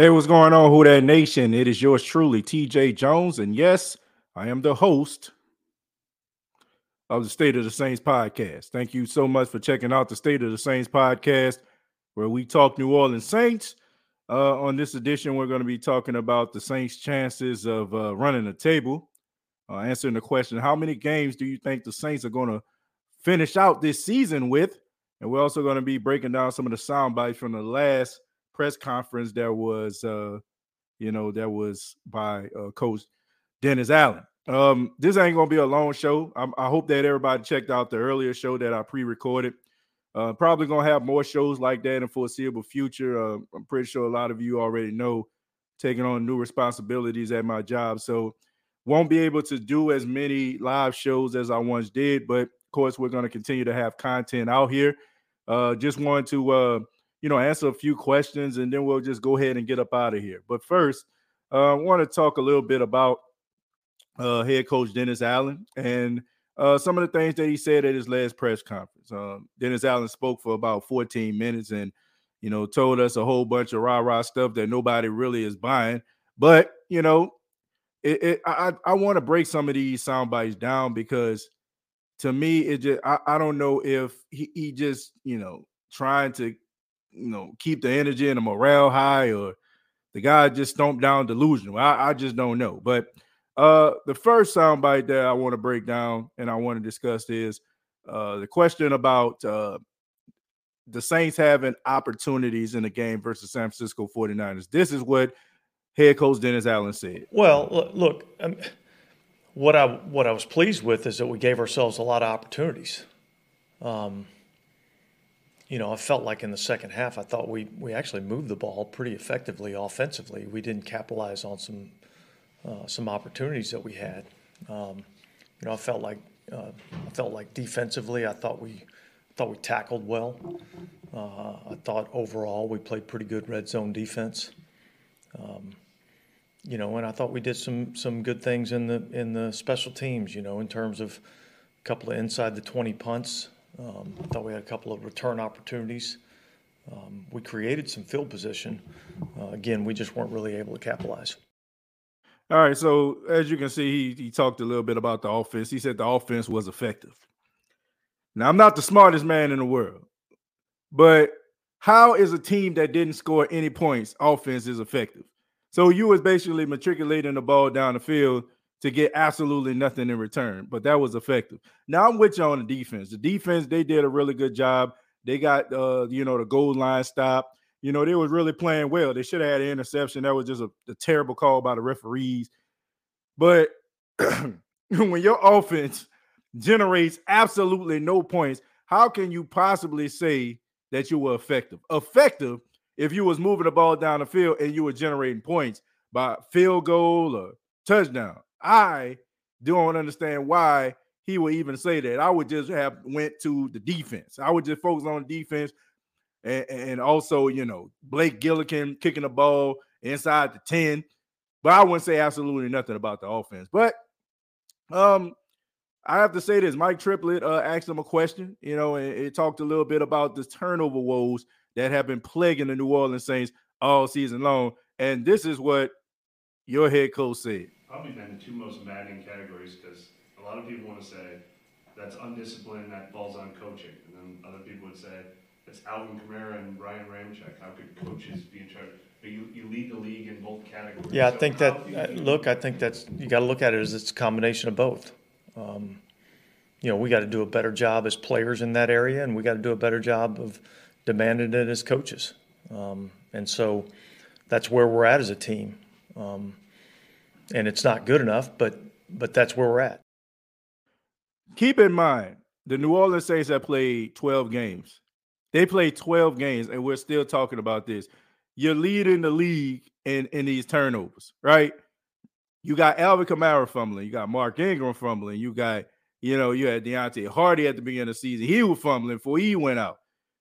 Hey, what's going on, Who Dat Nation? It is yours truly, TJ Jones. And yes, I am the host of the State of the Saints podcast. Thank you so much for checking out the State of the Saints podcast, where we talk New Orleans Saints. Uh, on this edition, we're going to be talking about the Saints' chances of uh, running the table, uh, answering the question How many games do you think the Saints are going to finish out this season with? And we're also going to be breaking down some of the sound bites from the last press conference that was, uh, you know, that was by uh, Coach Dennis Allen. Um, this ain't gonna be a long show. I'm, i hope that everybody checked out the earlier show that I pre-recorded. Uh, probably gonna have more shows like that in foreseeable future. Uh, I'm pretty sure a lot of you already know taking on new responsibilities at my job, so won't be able to do as many live shows as I once did. But of course, we're gonna continue to have content out here. Uh, just wanted to uh, you know, answer a few questions, and then we'll just go ahead and get up out of here. But first, uh, I want to talk a little bit about uh, head coach Dennis Allen and uh, some of the things that he said at his last press conference. Um, Dennis Allen spoke for about 14 minutes and, you know, told us a whole bunch of rah rah stuff that nobody really is buying. But, you know, it, it, I, I want to break some of these sound bites down because to me, it just, I, I don't know if he, he just, you know, trying to you know, keep the energy and the morale high, or the guy just stomped down delusional. I, I just don't know. But uh the first soundbite that I want to break down and I want to discuss is uh the question about uh the Saints having opportunities in the game versus San Francisco 49ers. This is what head coach Dennis Allen said. Well, look, um, what I what I was pleased with is that we gave ourselves a lot of opportunities. Um, you know, I felt like in the second half, I thought we, we actually moved the ball pretty effectively offensively. We didn't capitalize on some uh, some opportunities that we had. Um, you know, I felt like uh, I felt like defensively, I thought we thought we tackled well. Uh, I thought overall we played pretty good red zone defense. Um, you know, and I thought we did some some good things in the in the special teams. You know, in terms of a couple of inside the twenty punts. Um, I thought we had a couple of return opportunities. Um, we created some field position. Uh, again, we just weren't really able to capitalize. All right. So as you can see, he, he talked a little bit about the offense. He said the offense was effective. Now, I'm not the smartest man in the world, but how is a team that didn't score any points offense is effective? So you was basically matriculating the ball down the field to get absolutely nothing in return, but that was effective. Now I'm with you on the defense. The defense they did a really good job. They got uh, you know the goal line stop. You know they was really playing well. They should have had an interception. That was just a, a terrible call by the referees. But when your offense generates absolutely no points, how can you possibly say that you were effective? Effective if you was moving the ball down the field and you were generating points by field goal or touchdown. I don't understand why he would even say that. I would just have went to the defense. I would just focus on defense. and, and also, you know, Blake Gillikin kicking the ball inside the 10. But I wouldn't say absolutely nothing about the offense. But um, I have to say this: Mike Triplett uh, asked him a question, you know, and it talked a little bit about the turnover woes that have been plaguing the New Orleans Saints all season long. And this is what your head coach said. Probably been the two most maddening categories because a lot of people want to say that's undisciplined, that falls on coaching, and then other people would say it's Alvin Kamara and Ryan Ramczyk. How could coaches be in charge? But you, you lead the league in both categories. Yeah, I So think that, uh, look, I think that's, you got to look at it as it's a combination of both. Um, You know, we got to do a better job as players in that area, and we got to do a better job of demanding it as coaches. Um, And so that's where we're at as a team. Um, And it's not good enough, but, but that's where we're at. Keep in mind, the New Orleans Saints have played 12 games. They played 12 games, and we're still talking about this. You're leading the league in, in these turnovers, right? You got Alvin Kamara fumbling, you got Mark Ingram fumbling, you got, you know, you had Deonte Harty at the beginning of the season. He was fumbling before he went out.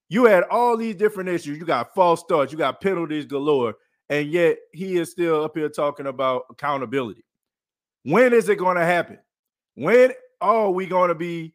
You had all these different issues. You got false starts, you got penalties galore, and yet he is still up here talking about accountability. When is it going to happen? When are we going to be?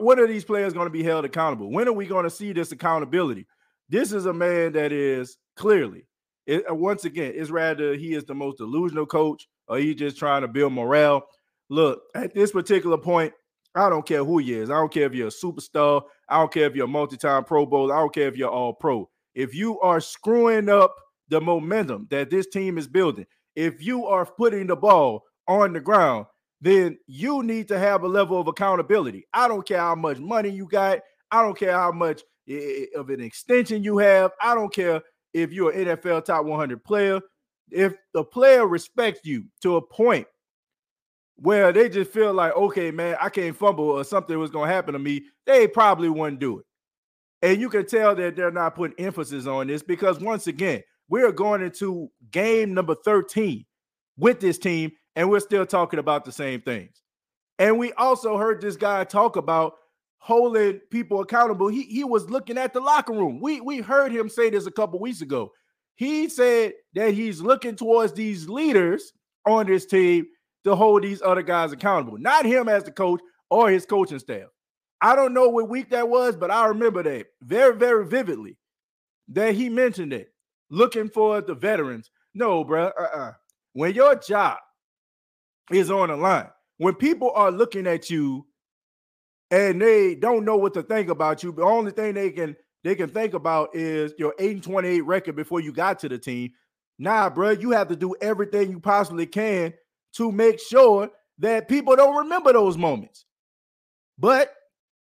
When are these players going to be held accountable? When are we going to see this accountability? This is a man that is clearly, it, uh, once again, it's rather he is the most delusional coach or he's just trying to build morale. Look, at this particular point, I don't care who he is. I don't care if you're a superstar. I don't care if you're a multi-time Pro Bowl. I don't care if you're all pro. If you are screwing up the momentum that this team is building, if you are putting the ball on the ground, then you need to have a level of accountability. I don't care how much money you got. I don't care how much of an extension you have. I don't care if you're an NFL top 100 player. If the player respects you to a point where they just feel like, okay, man, I can't fumble or something was going to happen to me, they probably wouldn't do it. And you can tell that they're not putting emphasis on this because once again, we're going into game number 13 with this team, and we're still talking about the same things. And we also heard this guy talk about holding people accountable. He he was looking at the locker room. We we heard him say this a couple weeks ago. He said that he's looking towards these leaders on this team to hold these other guys accountable, not him as the coach or his coaching staff. I don't know what week that was, but I remember that very, very vividly that he mentioned it. Looking for the veterans. No, bro. Uh-uh. When your job is on the line, when people are looking at you and they don't know what to think about you, the only thing they can they can think about is your 8 and 28 record before you got to the team. Nah, bro, you have to do everything you possibly can to make sure that people don't remember those moments. But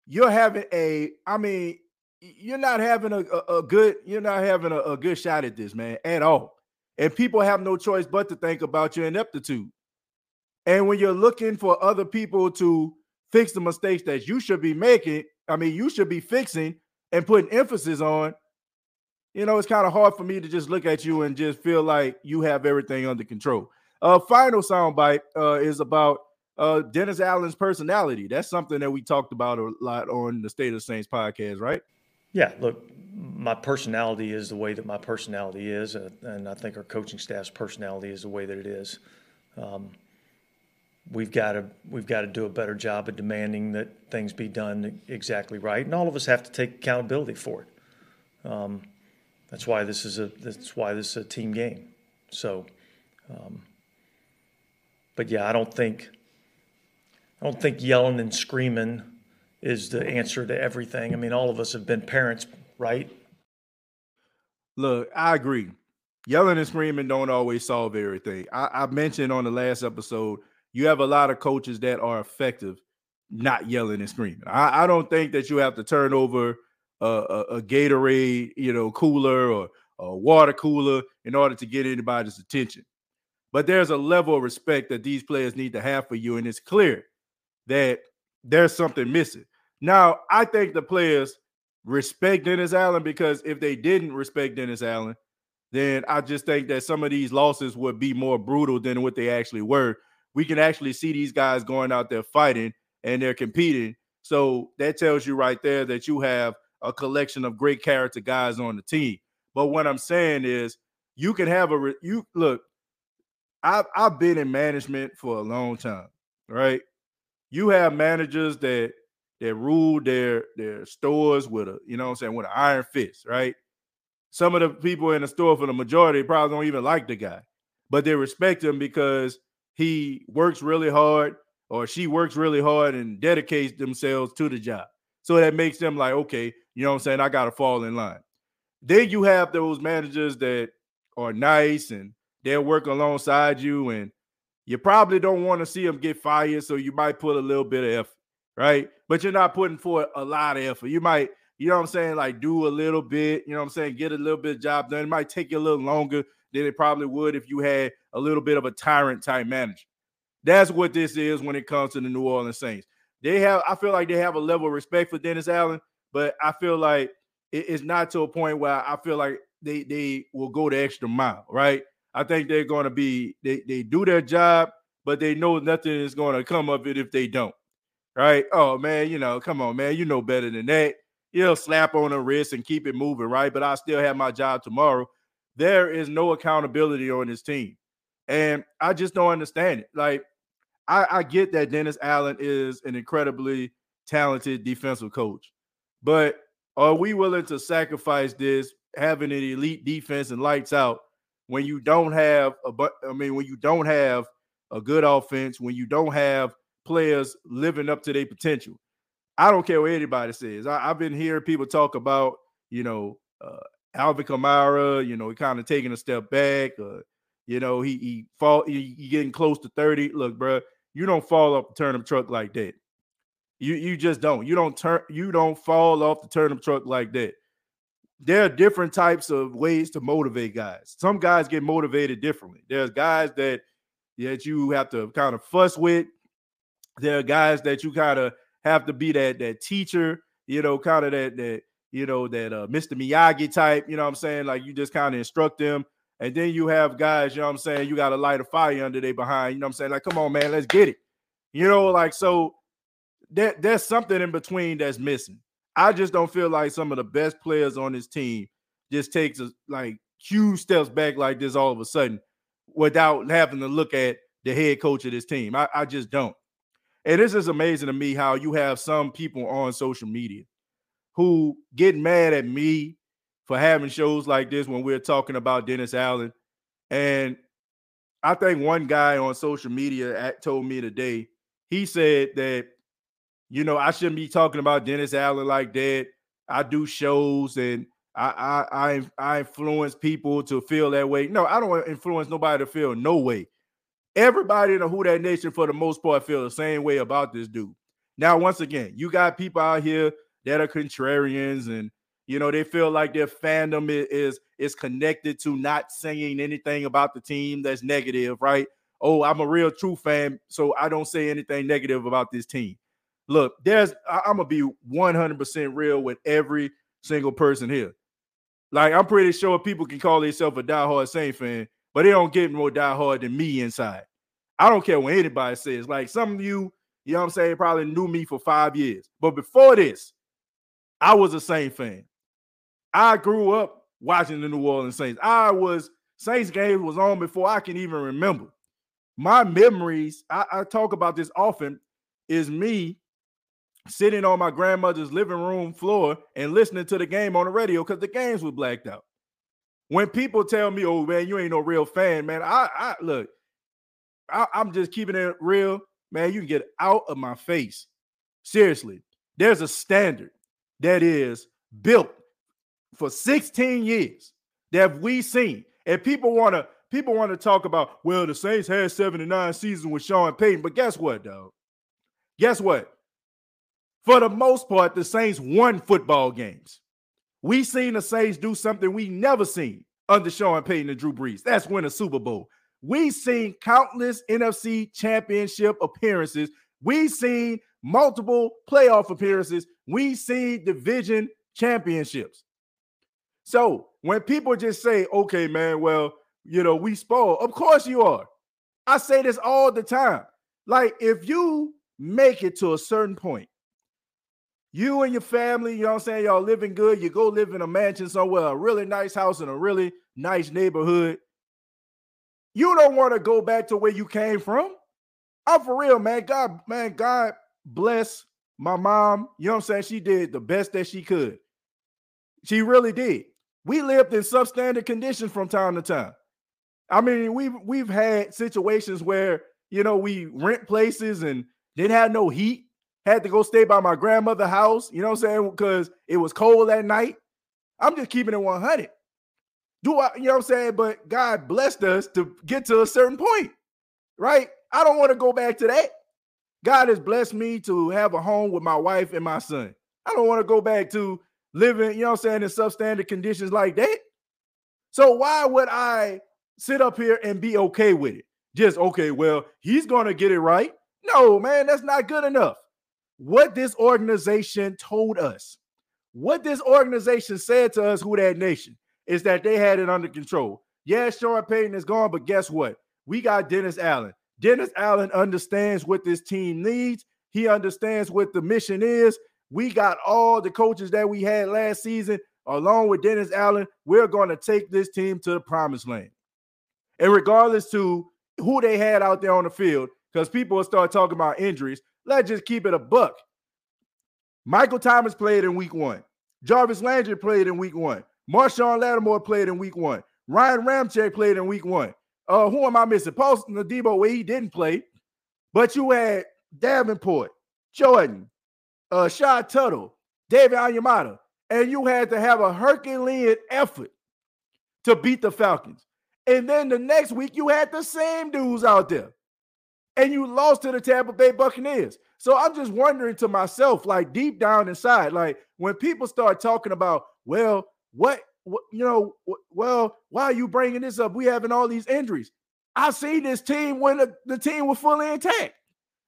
you're having a, I mean, you're not having a, a, a good, you're not having a, a good shot at this, man, at all. And people have no choice but to think about your ineptitude. And when you're looking for other people to fix the mistakes that you should be making, I mean, you should be fixing and putting emphasis on, you know, it's kind of hard for me to just look at you and just feel like you have everything under control. Uh, final soundbite uh, is about uh, Dennis Allen's personality. That's something that we talked about a lot on the State of Saints podcast, right? Yeah, look, my personality is the way that my personality is, uh, and I think our coaching staff's personality is the way that it is. Um, we've got to we've got to do a better job of demanding that things be done exactly right, and all of us have to take accountability for it. Um, that's why this is a that's why this is a team game. So, um, but yeah, I don't think I don't think yelling and screaming is the answer to everything. I mean, all of us have been parents, right? Look, I agree. Yelling and screaming don't always solve everything. I, I mentioned on the last episode, you have a lot of coaches that are effective not yelling and screaming. I, I don't think that you have to turn over a, a, a Gatorade, you know, cooler or a water cooler in order to get anybody's attention. But there's a level of respect that these players need to have for you, and it's clear that there's something missing. Now, I think the players respect Dennis Allen because if they didn't respect Dennis Allen, then I just think that some of these losses would be more brutal than what they actually were. We can actually see these guys going out there fighting and they're competing. So that tells you right there that you have a collection of great character guys on the team. But what I'm saying is, you can have a you look. I've I've been in management for a long time, right? You have managers that that rule their their stores with a you know what I'm saying with an iron fist, right? Some of the people in the store for the majority probably don't even like the guy, but they respect him because he works really hard or she works really hard and dedicates themselves to the job. So that makes them like, okay, you know what I'm saying? I got to fall in line. Then you have those managers that are nice and they'll work alongside you, and you probably don't want to see them get fired. So you might put a little bit of effort, right? But you're not putting forth a lot of effort. You might, you know what I'm saying, like do a little bit, you know what I'm saying, get a little bit of job done. It might take you a little longer than it probably would if you had a little bit of a tyrant type manager. That's what this is when it comes to the New Orleans Saints. They have, I feel like they have a level of respect for Dennis Allen, but I feel like it's not to a point where I feel like they they will go the extra mile, right? I think they're going to be they they do their job, but they know nothing is going to come of it if they don't, right? Oh man, you know, come on, man, you know better than that. You'll slap on the wrist and keep it moving, right? But I still have my job tomorrow. There is no accountability on this team, and I just don't understand it. Like I, I get that Dennis Allen is an incredibly talented defensive coach, but are we willing to sacrifice this, having an elite defense and lights out when you don't have a but I mean when you don't have a good offense, when you don't have players living up to their potential? I don't care what anybody says. I, have been hearing people talk about, you know, uh, Alvin Kamara, you know, he kind of taking a step back. Uh, you know, he he fall he, he getting close to 30. Look, bro, you don't fall off the turnip truck like that. You you just don't. You don't turn you don't fall off the turnip truck like that. There are different types of ways to motivate guys. Some guys get motivated differently. There's guys that that you have to kind of fuss with. There are guys that you kind of have to be that that teacher, you know, kind of that that you know that uh, Mr. Miyagi type. You know what I'm saying? Like you just kind of instruct them and then you have guys, you know what I'm saying? You got to light a fire under their behind. You know what I'm saying? Like, come on, man, let's get it. You know, like so there, there's something in between that's missing. I just don't feel like some of the best players on this team just takes a, like huge steps back like this all of a sudden without having to look at the head coach of this team. I, I just don't. And this is amazing to me how you have some people on social media who get mad at me for having shows like this when we're talking about Dennis Allen. And I think one guy on social media told me today, he said that, you know, I shouldn't be talking about Dennis Allen like that. I do shows and I I I, I influence people to feel that way. No, I don't influence nobody to feel no way. Everybody in the Who Dat Nation, for the most part, feel the same way about this dude. Now, once again, you got people out here that are contrarians and you know, they feel like their fandom is is connected to not saying anything about the team that's negative, right? Oh, I'm a real true fan, so I don't say anything negative about this team. Look, there's I'm gonna be 100% real with every single person here. Like I'm pretty sure people can call themselves a diehard Saint fan, but they don't get more die hard than me inside. I don't care what anybody says. Like some of you, you know what I'm saying, probably knew me for five years. But before this, I was a Saint fan. I grew up watching the New Orleans Saints. I was Saints games was on before I can even remember. My memories, I, I talk about this often, is me sitting on my grandmother's living room floor and listening to the game on the radio because the games were blacked out. When people tell me, "Oh man, you ain't no real fan," man, I, I look, I, I'm just keeping it real, man. You can get out of my face. Seriously, there's a standard that is built for 16 years that we seen. And people want to people want to talk about, well, the Saints had 79 seasons with Sean Payton, but guess what, dog? Guess what? For the most part, the Saints won football games. We seen the Saints do something we never seen under Sean Payton and Drew Brees. That's win a Super Bowl. We seen countless NFC championship appearances. We seen multiple playoff appearances. We seen division championships. So when people just say, okay, man, well, you know, we spoil, of course you are. I say this all the time. Like, if you make it to a certain point You and your family, you know what I'm saying? Y'all living good. You go live in a mansion somewhere, a really nice house in a really nice neighborhood. You don't want to go back to where you came from. I'm for real, man. God, man, God bless my mom. You know what I'm saying? She did the best that she could. She really did. We lived in substandard conditions from time to time. I mean, we've we've had situations where you know we rent places and didn't have no heat, had to go stay by my grandmother' house, you know what I'm saying? Because it was cold that night. I'm just keeping it 100. Do I, you know what I'm saying? But God blessed us to get to a certain point, right? I don't want to go back to that. God has blessed me to have a home with my wife and my son. I don't want to go back to living, you know what I'm saying, in substandard conditions like that. So why would I sit up here and be okay with it? Just okay, well, he's going to get it right. No, man, that's not good enough. What this organization told us, what this organization said to us, who dat nation, is that they had it under control. Yeah, Sean Payton is gone, but guess what? We got Dennis Allen. Dennis Allen understands what this team needs. He understands what the mission is. We got all the coaches that we had last season, along with Dennis Allen. We're going to take this team to the promised land. And regardless to who they had out there on the field, because people will start talking about injuries, let's just keep it a buck. Michael Thomas played in week one. Jarvis Landry played in week one. Marshon Lattimore played in week one. Ryan Ramczyk played in week one. Uh, who am I missing? Paulson Adebo, where he didn't play, but you had Davenport, Jordan, uh, Tuttle, David Onyemata, and you had to have a Herculean effort to beat the Falcons. And then the next week, you had the same dudes out there, and you lost to the Tampa Bay Buccaneers. So I'm just wondering to myself, like deep down inside, like when people start talking about, well, what you know, well, why are you bringing this up? We having all these injuries. I see this team when the, the team was fully intact.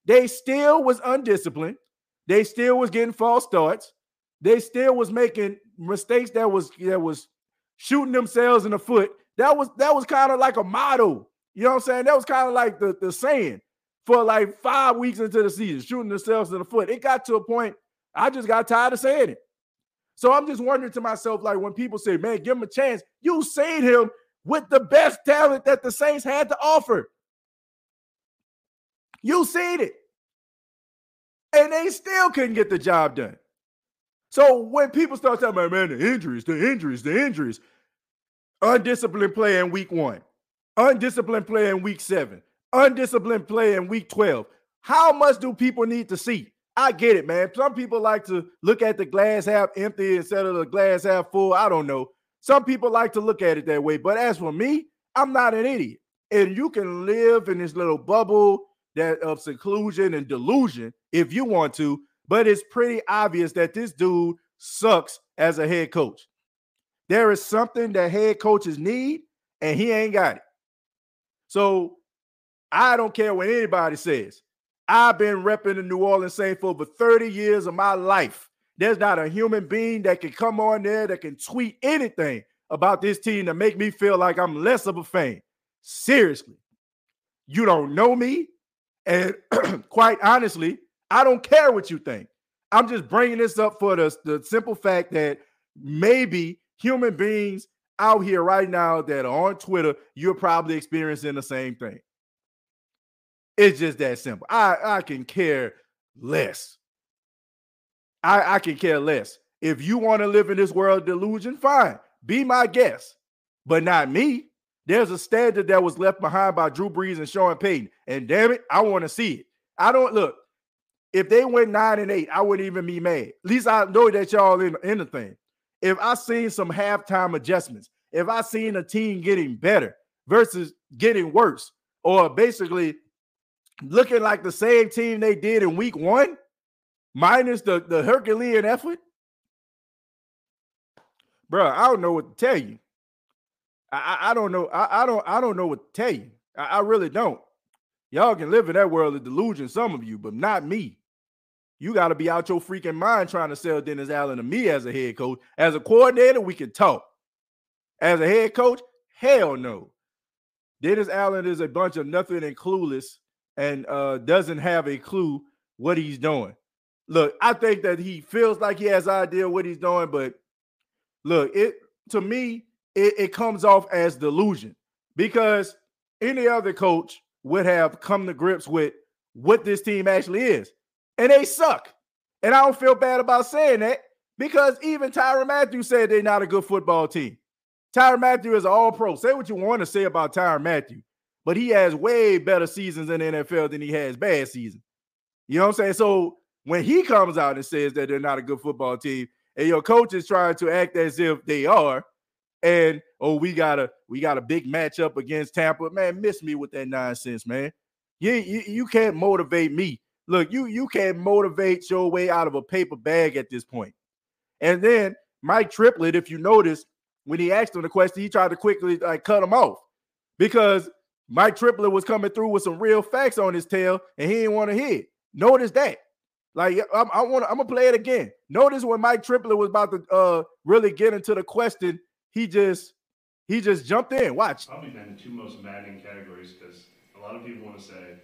They still was undisciplined. They still was getting false starts. They still was making mistakes that was that was shooting themselves in the foot. That was that was kind of like a motto. You know what I'm saying? That was kind of like the, the saying for like five weeks into the season, shooting themselves in the foot. It got to a point I just got tired of saying it. So I'm just wondering to myself, like when people say, man, give him a chance, you seen him with the best talent that the Saints had to offer. You seen it. And they still couldn't get the job done. So when people start talking about, man, the injuries, the injuries, the injuries, undisciplined play in week one, undisciplined play in week seven, undisciplined play in week 12, how much do people need to see? I get it, man. Some people like to look at the glass half empty instead of the glass half full. I don't know. Some people like to look at it that way. But as for me, I'm not an idiot. And you can live in this little bubble that of seclusion and delusion if you want to, but it's pretty obvious that this dude sucks as a head coach. There is something that head coaches need, and he ain't got it. So I don't care what anybody says. I've been repping the New Orleans Saints for over 30 years of my life. There's not a human being that can come on there that can tweet anything about this team to make me feel like I'm less of a fan. Seriously, you don't know me. And quite honestly, I don't care what you think. I'm just bringing this up for the, the simple fact that maybe human beings out here right now that are on Twitter, you're probably experiencing the same thing. It's just that simple. I, I can care less. I, I can care less. If you want to live in this world delusion, fine. Be my guest, but not me. There's a standard that was left behind by Drew Brees and Sean Payton. And damn it, I want to see it. I don't look. If they went nine and eight, I wouldn't even be mad. At least I know that y'all in, in the thing. If I seen some halftime adjustments, if I seen a team getting better versus getting worse, or basically looking like the same team they did in week one, minus the, the Herculean effort. Bro, I don't know what to tell you. I, I, don't know. I, I, don't I don't know what to tell you. I, I really don't. Y'all can live in that world of delusion, some of you, but not me. You got to be out your freaking mind trying to sell Dennis Allen to me as a head coach. As a coordinator, we can talk. As a head coach, hell no. Dennis Allen is a bunch of nothing and clueless and uh, doesn't have a clue what he's doing. look, I think that he feels like he has idea what he's doing, but look, it to me, it, it comes off as delusion because any other coach would have come to grips with what this team actually is. And they suck. And I don't feel bad about saying that because even Tyrann Mathieu said they're not a good football team. Tyrann Mathieu is all pro. Say what you want to say about Tyrann Mathieu, but he has way better seasons in the NFL than he has bad seasons. You know what I'm saying? So when he comes out and says that they're not a good football team, and your coach is trying to act as if they are, and oh, we got a we got a big matchup against Tampa. Man, miss me with that nonsense, man. You, you, you can't motivate me. Look, you you can't motivate your way out of a paper bag at this point. And then Mike Triplett, if you notice, when he asked him the question, he tried to quickly like cut him off because Mike Triplett was coming through with some real facts on his tail, and he didn't want to hear. Notice that. Like I'm, I want, I'm gonna play it again. Notice when Mike Triplett was about to uh really get into the question, he just he just jumped in. Watch. Probably been the two most maddening categories because a lot of people want to say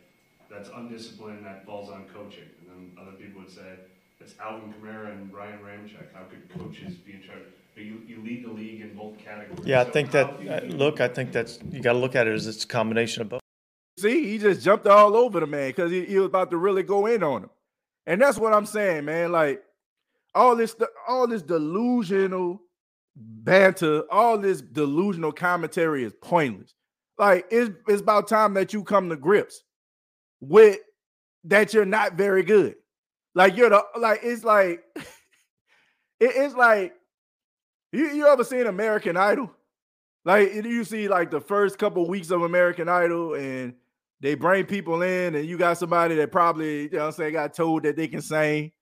that's undisciplined, that falls on coaching, and then other people would say it's Alvin Kamara and Ryan Ramczyk. How could coaches be in charge? But you, you lead the league in both categories. Yeah, I So think how that. do you Uh, look, I think that's you got to look at it as it's a combination of both. See, he just jumped all over the man because he, he was about to really go in on him. And that's what I'm saying, man. Like all this, all this delusional banter, all this delusional commentary is pointless. Like it's, it's about time that you come to grips with that you're not very good. Like you're the like it's like it, it's like you, you ever seen American Idol? Like you see like the first couple weeks of American Idol and they bring people in and you got somebody that probably, you know I'm saying, got told that they can sing.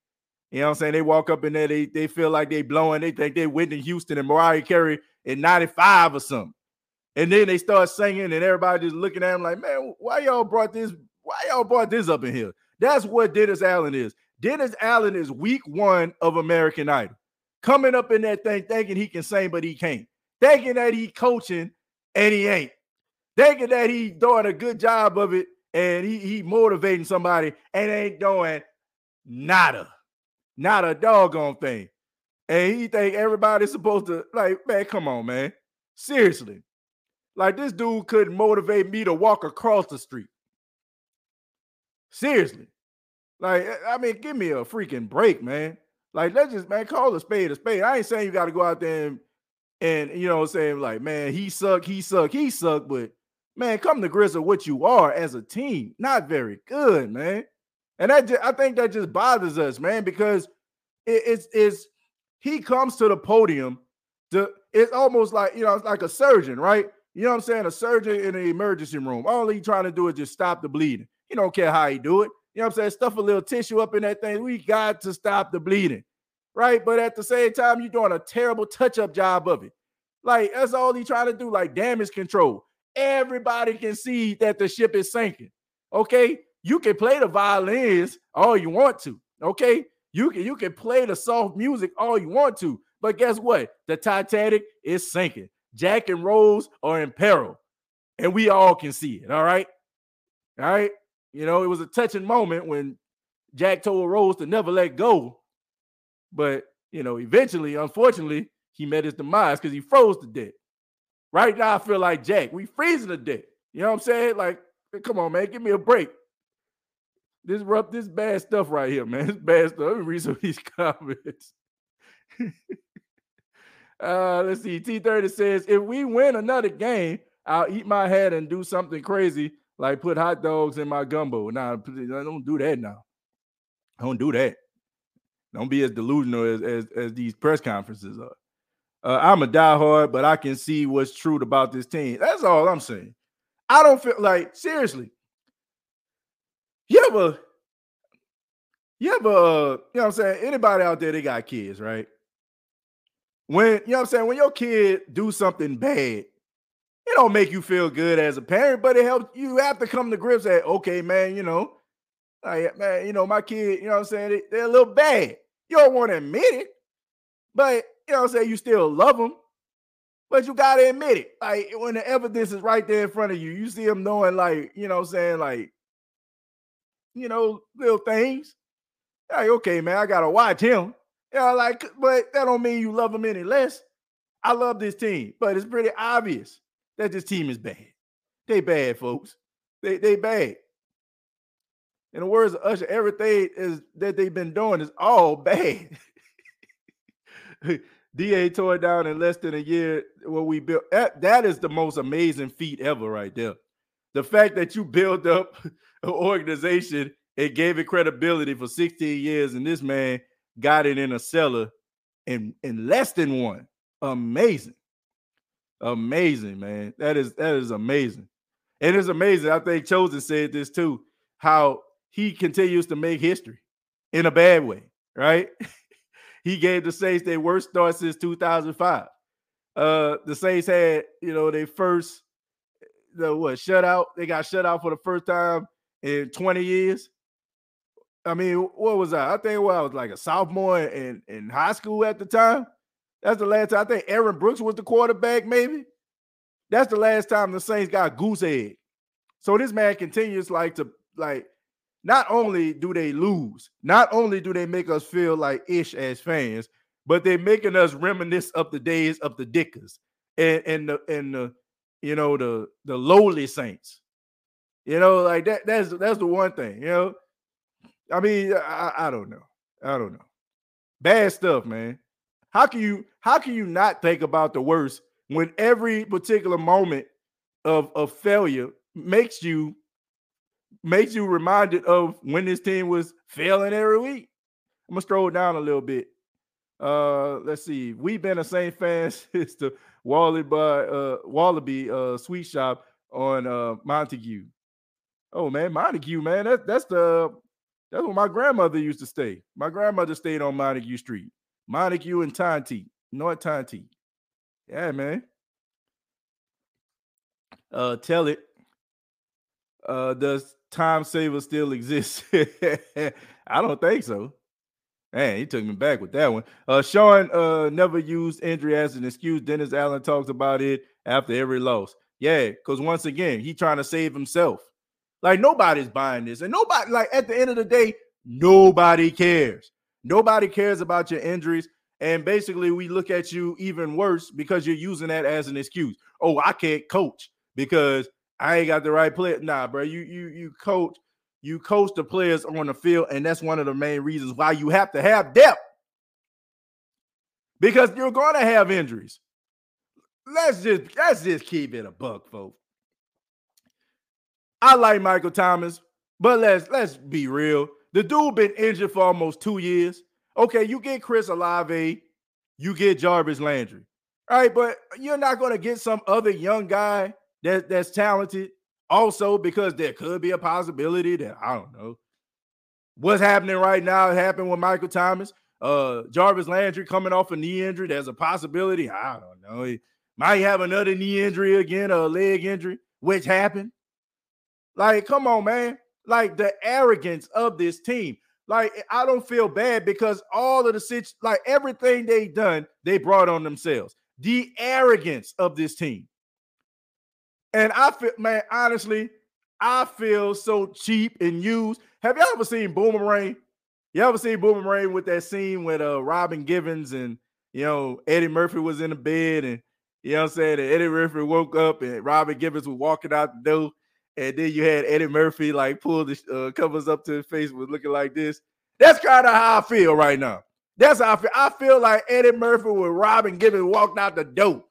You know what I'm saying? They walk up in there, they they feel like they blowing, they think they Whitney Houston and Mariah Carey in 95 or something. And then they start singing, and everybody just looking at them like, man, why y'all brought this? Why y'all brought this up in here? That's what Dennis Allen is. Dennis Allen is week one of American Idol. Coming up in that thing thinking he can sing, but he can't. Thinking that he coaching and he ain't. Thinking that he doing a good job of it and he, he motivating somebody and ain't doing nada. Not a doggone thing. And he think everybody's supposed to like, man, come on, man. Seriously. Like this dude couldn't motivate me to walk across the street. Seriously. Like, I mean, give me a freaking break, man. Like, let's just man call a spade a spade. I ain't saying you got to go out there and, and you know saying like, man, he suck, he suck, he suck, but man, come to with what you are as a team. Not very good, man. And that just, I think that just bothers us, man, because it, it's it's he comes to the podium to it's almost like you know, it's like a surgeon, right? You know what I'm saying? A surgeon in the emergency room. All he trying to do is just stop the bleeding. He don't care how he do it. You know what I'm saying? Stuff a little tissue up in that thing. We got to stop the bleeding, right? But at the same time, you're doing a terrible touch-up job of it. Like that's all he trying to do, like damage control. Everybody can see that the ship is sinking. Okay, you can play the violins all you want to. Okay, you can you can play the soft music all you want to, but guess what? The Titanic is sinking. Jack and Rose are in peril, and we all can see it. All right, all right. You know, it was a touching moment when Jack told Rose to never let go, but you know, eventually, unfortunately, he met his demise because he froze to death. Right now, I feel like Jack. We freezing to death. You know what I'm saying? Like, come on, man, give me a break. This rough, this bad stuff right here, man. This bad stuff. Let me read some of these comments. uh, let's see. T30 says, if we win another game, I'll eat my head and do something crazy, like put hot dogs in my gumbo. Now, I don't do that now. I don't do that. Don't be as delusional as, as, as these press conferences are. Uh, I'm a diehard, but I can see what's true about this team. That's all I'm saying. I don't feel like seriously. You ever, you ever, uh, you know what I'm saying? Anybody out there, they got kids, right? When you know what I'm saying, when your kid do something bad, it don't make you feel good as a parent, but it helps you have to come to grips that okay, man, you know, like man, you know, my kid, you know what I'm saying, they, they're a little bad. You don't want to admit it, but you know I'm saying, you still love them. But you gotta admit it. Like when the evidence is right there in front of you, you see them knowing, like, you know I'm saying, like, you know, little things. Like, okay, man, I gotta watch him. You know, like, but that don't mean you love him any less. I love this team, but it's pretty obvious that this team is bad. They bad, folks. They they bad. In the words of Usher, everything is that they've been doing is all bad. DA tore down in less than a year what we built. That, that is the most amazing feat ever, right there. The fact that you built up an organization and gave it credibility for 16 years, and this man got it in a cellar in, in less than one. Amazing. Amazing, man. That is that is amazing. And it's amazing. I think Chosen said this too, how he continues to make history in a bad way, right? he gave the Saints their worst start since 2005. Uh, the Saints had, you know, their first, the what shutout. They got shut out for the first time in 20 years. I mean, what was I? I think well, I was like a sophomore in, in high school at the time. That's the last time. I think Aaron Brooks was the quarterback, maybe. That's the last time the Saints got goose egg. So this man continues like to like not only do they lose, not only do they make us feel like ish as fans, but they're making us reminisce of the days of the Dickers and, and the and the you know the the lowly saints. You know, like that. That's that's the one thing. You know, I mean, I, I don't know. I don't know. Bad stuff, man. How can you how can you not think about the worst when every particular moment of of failure makes you makes you reminded of when this team was failing every week. I'm gonna scroll down a little bit. Uh, let's see. We've been the same fans since the Wallaby uh, Wallaby uh, Sweet Shop on uh, Montague. Oh man, Montague, man, that's that's the that's where my grandmother used to stay. My grandmother stayed on Montague Street, Montague and Tonti, North Tonti. Yeah, man. Uh, tell it. Uh, does time saver still exist? I don't think so. Man, he took me back with that one. Uh, Sean uh, never used injury as an excuse. Dennis Allen talks about it after every loss. Yeah, because once again, he trying to save himself. Like nobody's buying this, and nobody like at the end of the day, nobody cares. Nobody cares about your injuries. And basically, we look at you even worse because you're using that as an excuse. Oh, I can't coach because I ain't got the right player. Nah, bro. You you you coach, you coach the players on the field, and that's one of the main reasons why you have to have depth. Because you're gonna have injuries. Let's just let's just keep it a buck, folks. I like Michael Thomas, but let's let's be real. The dude been injured for almost two years. Okay, you get Chris Olave, you get Jarvis Landry. All right, but you're not gonna get some other young guy that, that's talented. Also, because there could be a possibility that I don't know what's happening right now It happened with Michael Thomas. Uh Jarvis Landry coming off a knee injury. There's a possibility. I don't know. He might have another knee injury again, a leg injury, which happened. Like, come on, man. Like the arrogance of this team. Like, I don't feel bad because all of the sit like everything they done, they brought on themselves. The arrogance of this team. And I feel, man, honestly, I feel so cheap and used. Have y'all ever seen Boomerang? You ever seen Boomerang with that scene with uh Robin Givens and you know Eddie Murphy was in the bed and you know I'm saying? And Eddie Murphy woke up and Robin Givens was walking out the door. And then you had Eddie Murphy like pull the uh, covers up to his face was looking like this. That's kind of how I feel right now. That's how I feel. I feel like Eddie Murphy with Robin Givens walked out the door.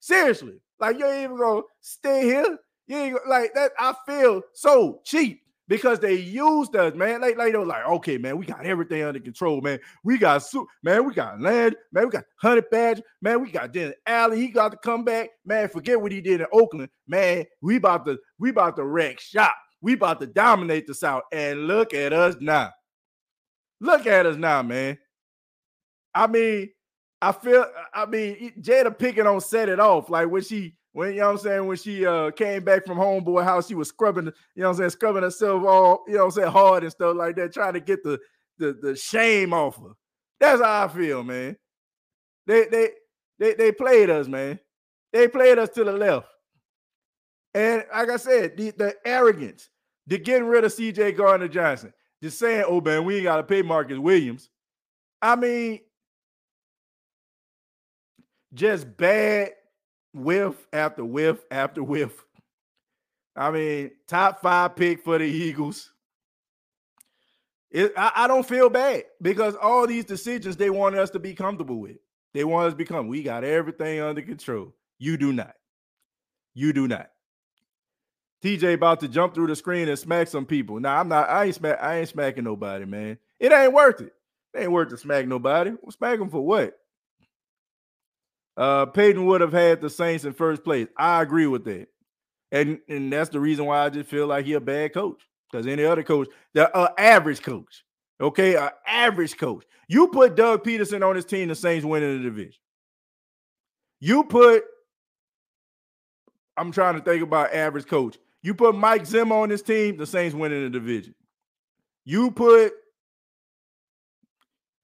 Seriously. Like you ain't even gonna stay here. You ain't gonna, like that. I feel so cheap because they used us, man. Like, like they were like, okay, man, we got everything under control, man. We got su- man, we got land, man, we got Honey Badger, man, we got Dennis Allen. He got to come back, man. Forget what he did in Oakland, man. We about to we about to wreck shop. We about to dominate the South. And look at us now. Look at us now, man. I mean, I feel I mean Jada Pinkett on set it off. Like when she when you know what I'm saying, when she uh came back from homeboy house, she was scrubbing, you know what I'm saying, scrubbing herself all, you know what I'm saying, hard and stuff like that, trying to get the the, the shame off her. That's how I feel, man. They they they they played us, man. They played us to the left. And like I said, the, the arrogance, the getting rid of CJ Gardner Johnson, just saying, oh man, we ain't got to pay Marcus Williams. I mean, just bad whiff after whiff after whiff. I mean, top five pick for the Eagles. It, I, I, don't feel bad because all these decisions they want us to be comfortable with. They want us to become, we got everything under control. You do not. You do not. TJ about to jump through the screen and smack some people. Now I'm not. I ain't smack. I ain't smacking nobody, man. It ain't worth it. It ain't worth to smack nobody. Well, smack them for what? Uh, Peyton would have had the Saints in first place. I agree with that, and and that's the reason why I just feel like he a bad coach. Because any other coach, the uh, average coach, okay, an average coach. You put Doug Pederson on his team, the Saints winning the division. You put. I'm trying to think about average coach. You put Mike Zimmer on his team, the Saints winning the division. You put,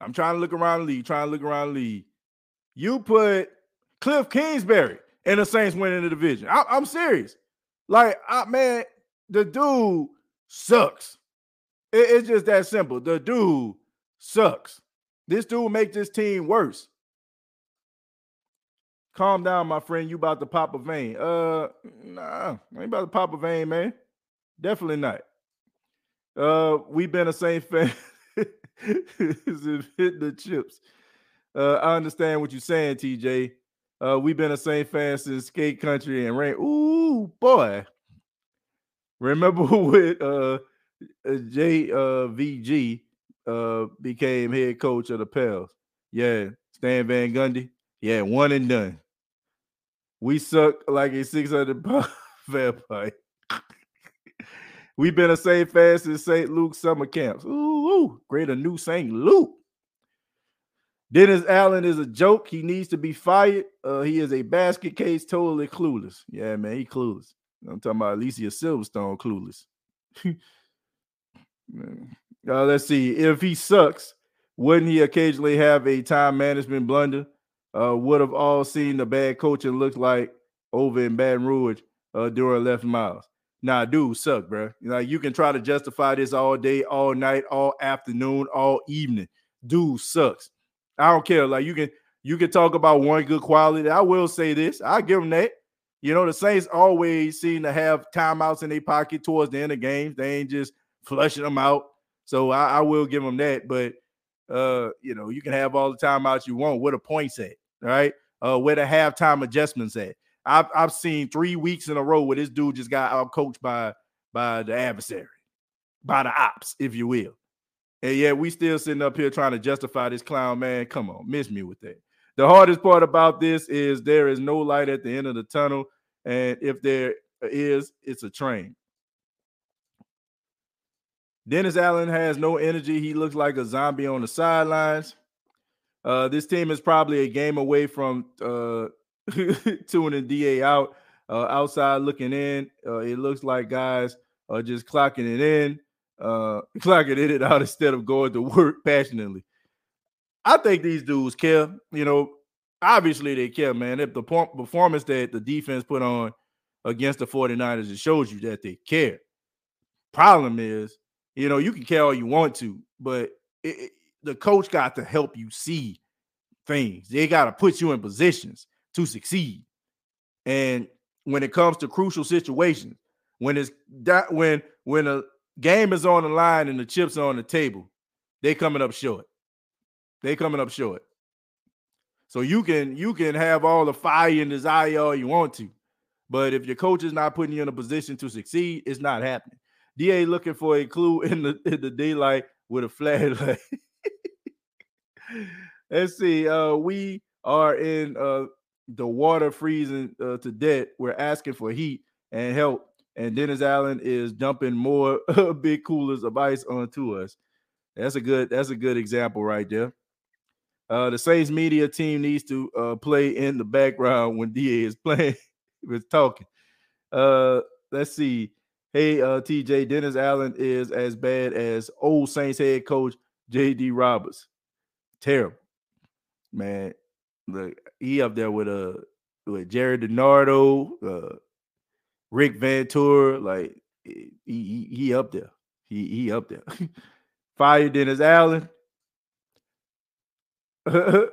I'm trying to look around the league, trying to look around the league. You put Cliff Kingsbury and the Saints winning the division. I, am serious. Like, I, man, the dude sucks. It, it's just that simple. The dude sucks. This dude make this team worse. Calm down, my friend. You about to pop a vein. Uh, nah, I ain't about to pop a vein, man. Definitely not. Uh, we've been a Saint fan. hitting the chips. Uh, I understand what you're saying, TJ. Uh, we've been a Saint fan since skate country and rain. Ooh, boy. Remember when uh, JVG uh, uh, became head coach of the Pels? Yeah, Stan Van Gundy. Yeah, one and done. We suck like a 600 pound vampire. We've been a St. Fast in St. Luke summer camps. Ooh, ooh, greater new St. Luke. Dennis Allen is a joke. He needs to be fired. Uh, he is a basket case, totally clueless. Yeah, man, he clueless. I'm talking about Alicia Silverstone clueless. uh, let's see. If he sucks, wouldn't he occasionally have a time management blunder? uh, would have all seen the bad coaching look like over in Baton Rouge uh, during Les Miles. Nah, dude, suck, bro. Like you can try to justify this all day, all night, all afternoon, all evening. Dude sucks. I don't care. Like you can you can talk about one good quality. I will say this. I give them that. You know, the Saints always seem to have timeouts in their pocket towards the end of games. They ain't just flushing them out. So I, I will give them that. But uh, you know, you can have all the timeouts you want. Where the points at? right? Uh, where the halftime adjustments at. I've I've seen three weeks in a row where this dude just got out coached by by the adversary, by the ops, if you will. And yet we still sitting up here trying to justify this clown, man. Come on, miss me with that. The hardest part about this is there is no light at the end of the tunnel, and if there is, it's a train. Dennis Allen has no energy. He looks like a zombie on the sidelines. Uh, this team is probably a game away from uh, tuning DA out. Uh, outside looking in, uh, it looks like guys are just clocking it in, uh, clocking it out instead of going to work passionately. I think these dudes care. You know, obviously they care, man. If the performance that the defense put on against the 49ers, it shows you that they care. Problem is, you know, you can care all you want to, but it, the coach got to help you see things. They got to put you in positions to succeed. And when it comes to crucial situations, when it's that when when a game is on the line and the chips are on the table, they coming up short. They coming up short. So you can you can have all the fire and desire all you want to, but if your coach is not putting you in a position to succeed, it's not happening. Da looking for a clue in the in the daylight with a flashlight. Let's see. Uh, we are in uh the water freezing uh, to death. We're asking for heat and help. And Dennis Allen is dumping more big coolers of ice onto us. That's a good. That's a good example right there. Uh, the Saints media team needs to uh, play in the background when Da is playing. was talking. Uh, let's see. Hey, uh, TJ Dennis Allen is as bad as old Saints head coach JD Roberts terrible, man. Look, he up there with uh with Gerry DiNardo, uh, Rick Venturi, like he, he he up there. He he up there. Fire Dennis Allen.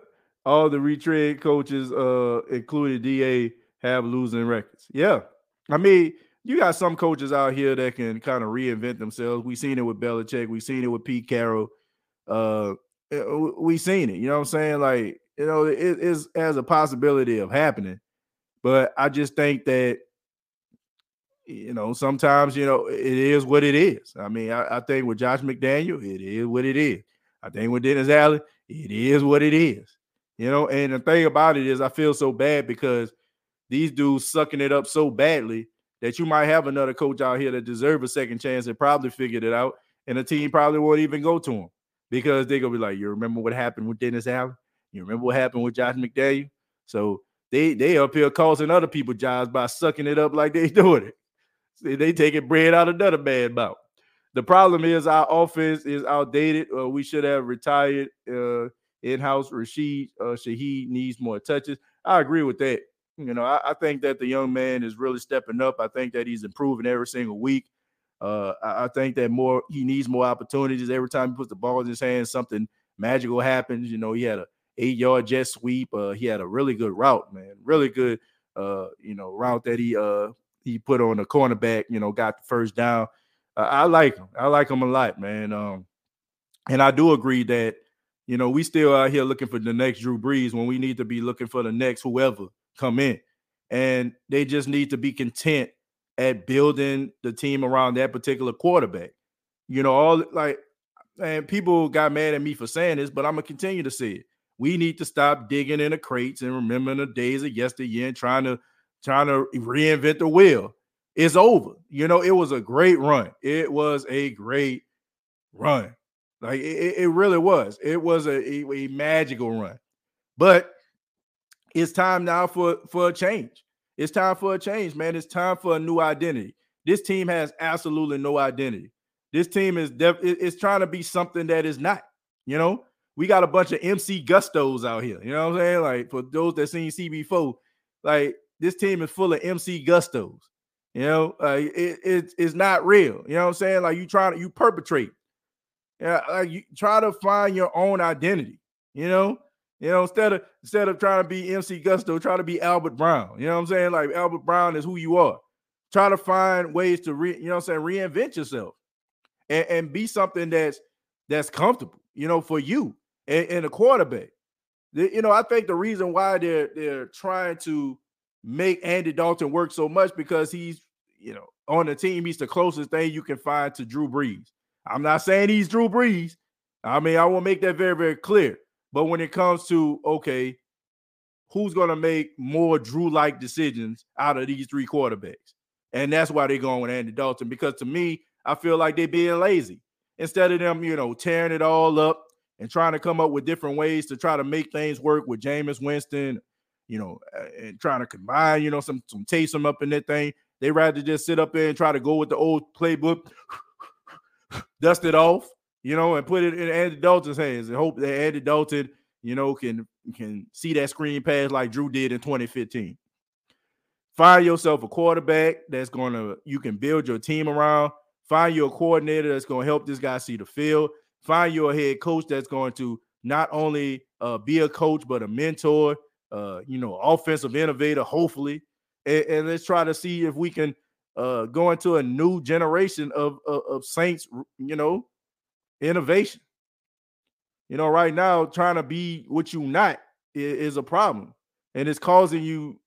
All the retread coaches, uh, including DA, have losing records. Yeah. I mean, you got some coaches out here that can kind of reinvent themselves. We've seen it with Belichick, we've seen it with Pete Carroll. Uh, eh, we've seen it, you know what I'm saying? Like, you know, it is as a possibility of happening. But I just think that you know, sometimes you know it is what it is. I mean, I, I, think with Josh McDaniel, it is what it is. I think with Dennis Allen, it is what it is. You know, and the thing about it is, I feel so bad because these dudes sucking it up so badly that you might have another coach out here that deserve a second chance and probably figured it out, and the team probably won't even go to him because they're gonna be like, "You remember what happened with Dennis Allen? You remember what happened with Josh McDaniel?" So they they up here causing other people jobs by sucking it up like they doing it. See, they taking bread out of another man mouth. The problem is our offense is outdated. Uh, we should have retired uh, in-house Rashid uh, Shaheed needs more touches. I agree with that. You know, I, I, think that the young man is really stepping up. I think that he's improving every single week. Uh, I, I, think that more he needs more opportunities. Every time he puts the ball in his hands, something magical happens. You know, he had a eight-yard jet sweep. Uh, he had a really good route, man. Really good, uh, you know, route that he uh he put on a cornerback, you know, got the first down. I like him. I like him a lot, man. Um, and I do agree that you know we still out here looking for the next Drew Brees when we need to be looking for the next whoever come in, and they just need to be content at building the team around that particular quarterback. You know, all like, and people got mad at me for saying this, but I'm gonna continue to say it. We need to stop digging in the crates and remembering the days of yesteryear and trying to trying to reinvent the wheel. It's over. You know, it was a great run. It was a great run. Like it, it really was. It was a, a, a magical run. But it's time now for for a change. It's time for a change, man. It's time for a new identity. This team has absolutely no identity. This team is def- it's trying to be something that is not. You know, we got a bunch of MC Gustos out here. You know what I'm saying? Like for those that seen CB4, like this team is full of MC Gustos. You know, uh, it, it, it's not real. You know what I'm saying? Like you try to you perpetrate. Yeah, like you try to find your own identity. You know, you know instead of instead of trying to be MC Gusto, try to be Albert Brown. You know what I'm saying? Like Albert Brown is who you are. Try to find ways to re, you know what I'm saying, reinvent yourself and, and be something that's that's comfortable. You know, for you and, and a quarterback. You know, I think the reason why they're they're trying to make Andy Dalton work so much because he's, you know, on the team, he's the closest thing you can find to Drew Brees. I'm not saying he's Drew Brees. I mean, I will make that very, very clear. But when it comes to, okay, who's going to make more Drew like decisions out of these three quarterbacks? And that's why they're going with Andy Dalton because to me, I feel like they're being lazy. Instead of them, you know, tearing it all up and trying to come up with different ways to try to make things work with Jameis Winston, you know, and trying to combine, you know, some some Taysom up in that thing. They rather just sit up there and try to go with the old playbook, dust it off, you know, and put it in Andy Dalton's hands and hope that Andy Dalton, you know, can can see that screen pass like Drew did in 2015. Find yourself a quarterback that's to you can build your team around. Find you a coordinator that's to help this guy see the field. Find you a head coach that's going to not only uh, be a coach but a mentor uh, you know, offensive innovator, hopefully. And, and, let's try to see if we can uh, go into a new generation of, of, of Saints, you know, innovation. You know, right now, trying to be what you not is, is a problem. And it's causing you.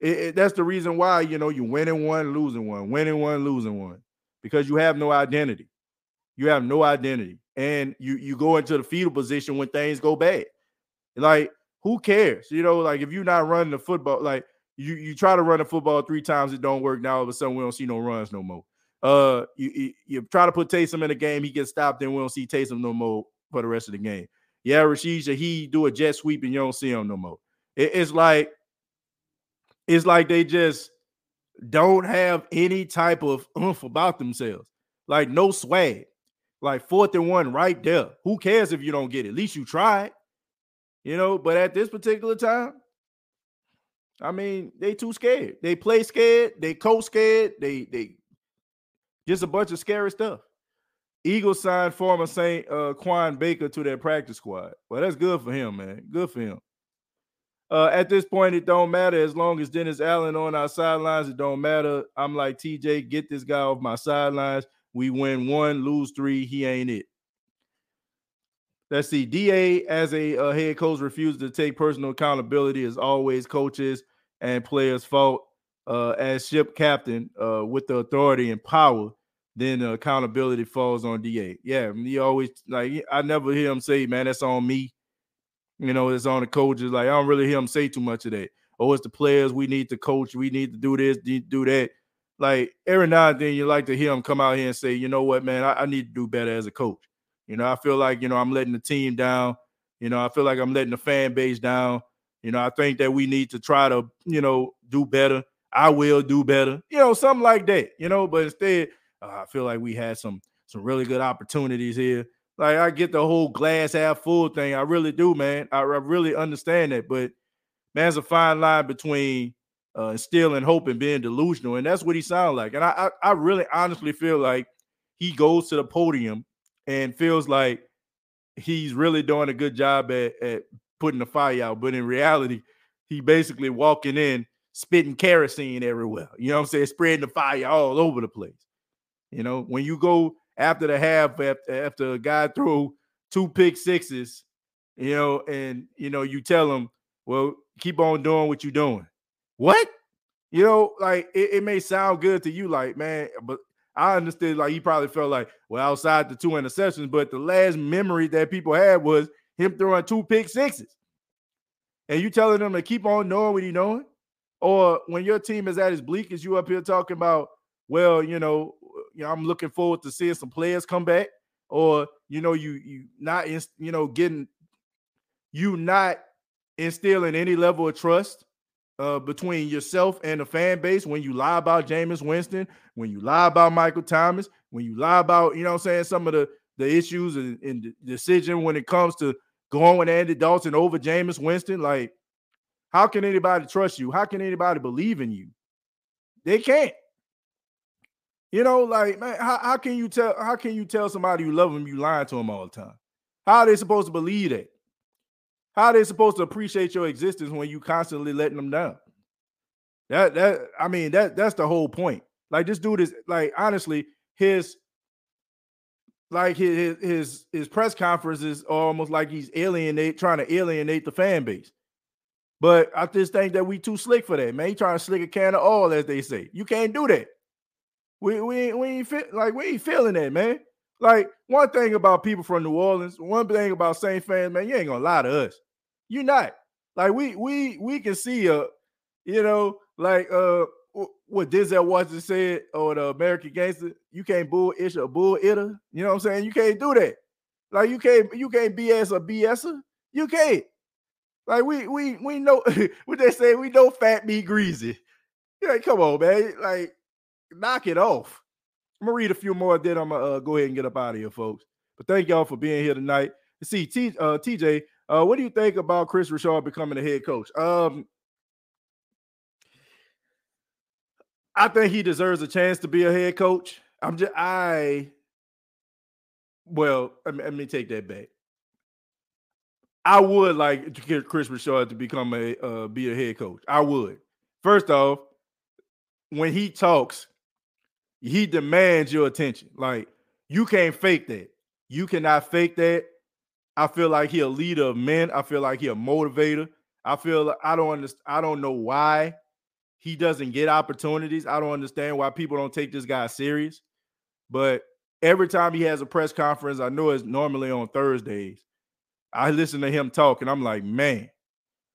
It, it, that's the reason why, you know, you winning one, losing one, winning one, losing one, because you have no identity. You have no identity. And you you go into the fetal position when things go bad. Like who cares? You know, like if you're not running the football, like you you try to run the football three times, it don't work. Now all of a sudden we don't see no runs no more. Uh, you, you, you try to put Taysom in the game, he gets stopped, then we don't see Taysom no more for the rest of the game. Yeah, Rashid he do a jet sweep and you don't see him no more. It, it's like it's like they just don't have any type of oomph about themselves. Like no swag. Like fourth and one right there. Who cares if you don't get it? At least you tried. You know, but at this particular time, I mean, they too scared. They play scared, they coach scared, they they just a bunch of scary stuff. Eagles signed former Saint uh, Quan Baker to their practice squad. Well, that's good for him, man. Good for him. Uh, at this point, it don't matter as long as Dennis Allen on our sidelines. It don't matter. I'm like TJ, get this guy off my sidelines. We win one, lose three. He ain't it. Let's see. Da as a uh, head coach refused to take personal accountability as always coaches and players' fault. Uh, as ship captain uh, with the authority and power, then the accountability falls on Da. Yeah, he always like I never hear him say, "Man, that's on me." You know, it's on the coaches. Like I don't really hear him say too much of that. Oh, it's the players. We need to coach. We need to do this, do that. Like every now and then, you like to hear him come out here and say, "You know what, man? I, I need to do better as a coach." You know, I feel like you know I'm letting the team down. You know, I feel like I'm letting the fan base down. You know, I think that we need to try to, you know, do better. I will do better. You know, something like that. You know, but instead, uh, I feel like we had some some really good opportunities here. Like I get the whole glass half full thing. I really do, man. I, I really understand that. But man, there's a fine line between uh, instilling hope and being delusional, and that's what he sounds like. And I, I, I really honestly feel like he goes to the podium and feels like he's really doing a good job at, at putting the fire out. But in reality, he basically walking in, spitting kerosene everywhere. You know what I'm saying? Spreading the fire all over the place. You know, when you go after the half, after, after a guy throw two pick sixes, you know, and you know, you tell him, well, keep on doing what you're doing. What? You know, like it, it may sound good to you, like, man, but I understood like he probably felt like, well, outside the two interceptions, but the last memory that people had was him throwing two pick sixes. And you telling them to keep on knowing what he's knowing? Or when your team is at its as you up here talking about, well, you know, you know, I'm looking forward to seeing some players come back, or you know, you you not in, you know getting you not instilling any level of trust uh, between yourself and the fan base when you lie about Jameis Winston, when you lie about Michael Thomas, when you lie about, you know I'm saying, some of the, the issues and, and decision when it comes to going with Andy Dalton over Jameis Winston. Like, how can anybody trust you? How can anybody believe in you? They can't. You know, like, man, how, how can you tell how can you tell somebody you love them you lying to them all the time? How are they supposed to believe that? How are they supposed to appreciate your existence when you constantly letting them down? That that I mean that that's the whole point. Like this dude is like honestly his like his his his press conferences are almost like he's alienate trying to alienate the fan base. But I just think that we too slick for that, man. He trying to slick a can of oil, as they say. You can't do that. We we we ain't fit like we ain't feeling that, man. Like one thing about people from New Orleans, one thing about Saint fans, man, you ain't gonna lie to us. You're not. Like we we we can see a, you know, like uh what Denzel Washington said or the American Gangster, you can't bull ish a bull itter. You know what I'm saying? You can't do that. Like you can't you can't BS a BSer. You can't. Like we we we know what they say. We know fat meat greasy. Yeah, come on, man. Like knock it off. I'm gonna read a few more, then I'm gonna uh, go ahead and get up out of here, folks. But thank y'all for being here tonight. See, T, uh, TJ, uh, what do you think about Kris Richard becoming a head coach? Um, I think he deserves a chance to be a head coach. I'm just I. Well, let me, take that back. I would like to get Kris Richard to become a uh, be a head coach. I would. First off, when he talks, he demands your attention. Like you can't fake that. You cannot fake that. I feel like he a leader of men. I feel like he a motivator. I feel I don't understand. I don't know why he doesn't get opportunities. I don't understand why people don't take this guy serious. But every time he has a press conference, I know it's normally on Thursdays. I listen to him talk and I'm like, man,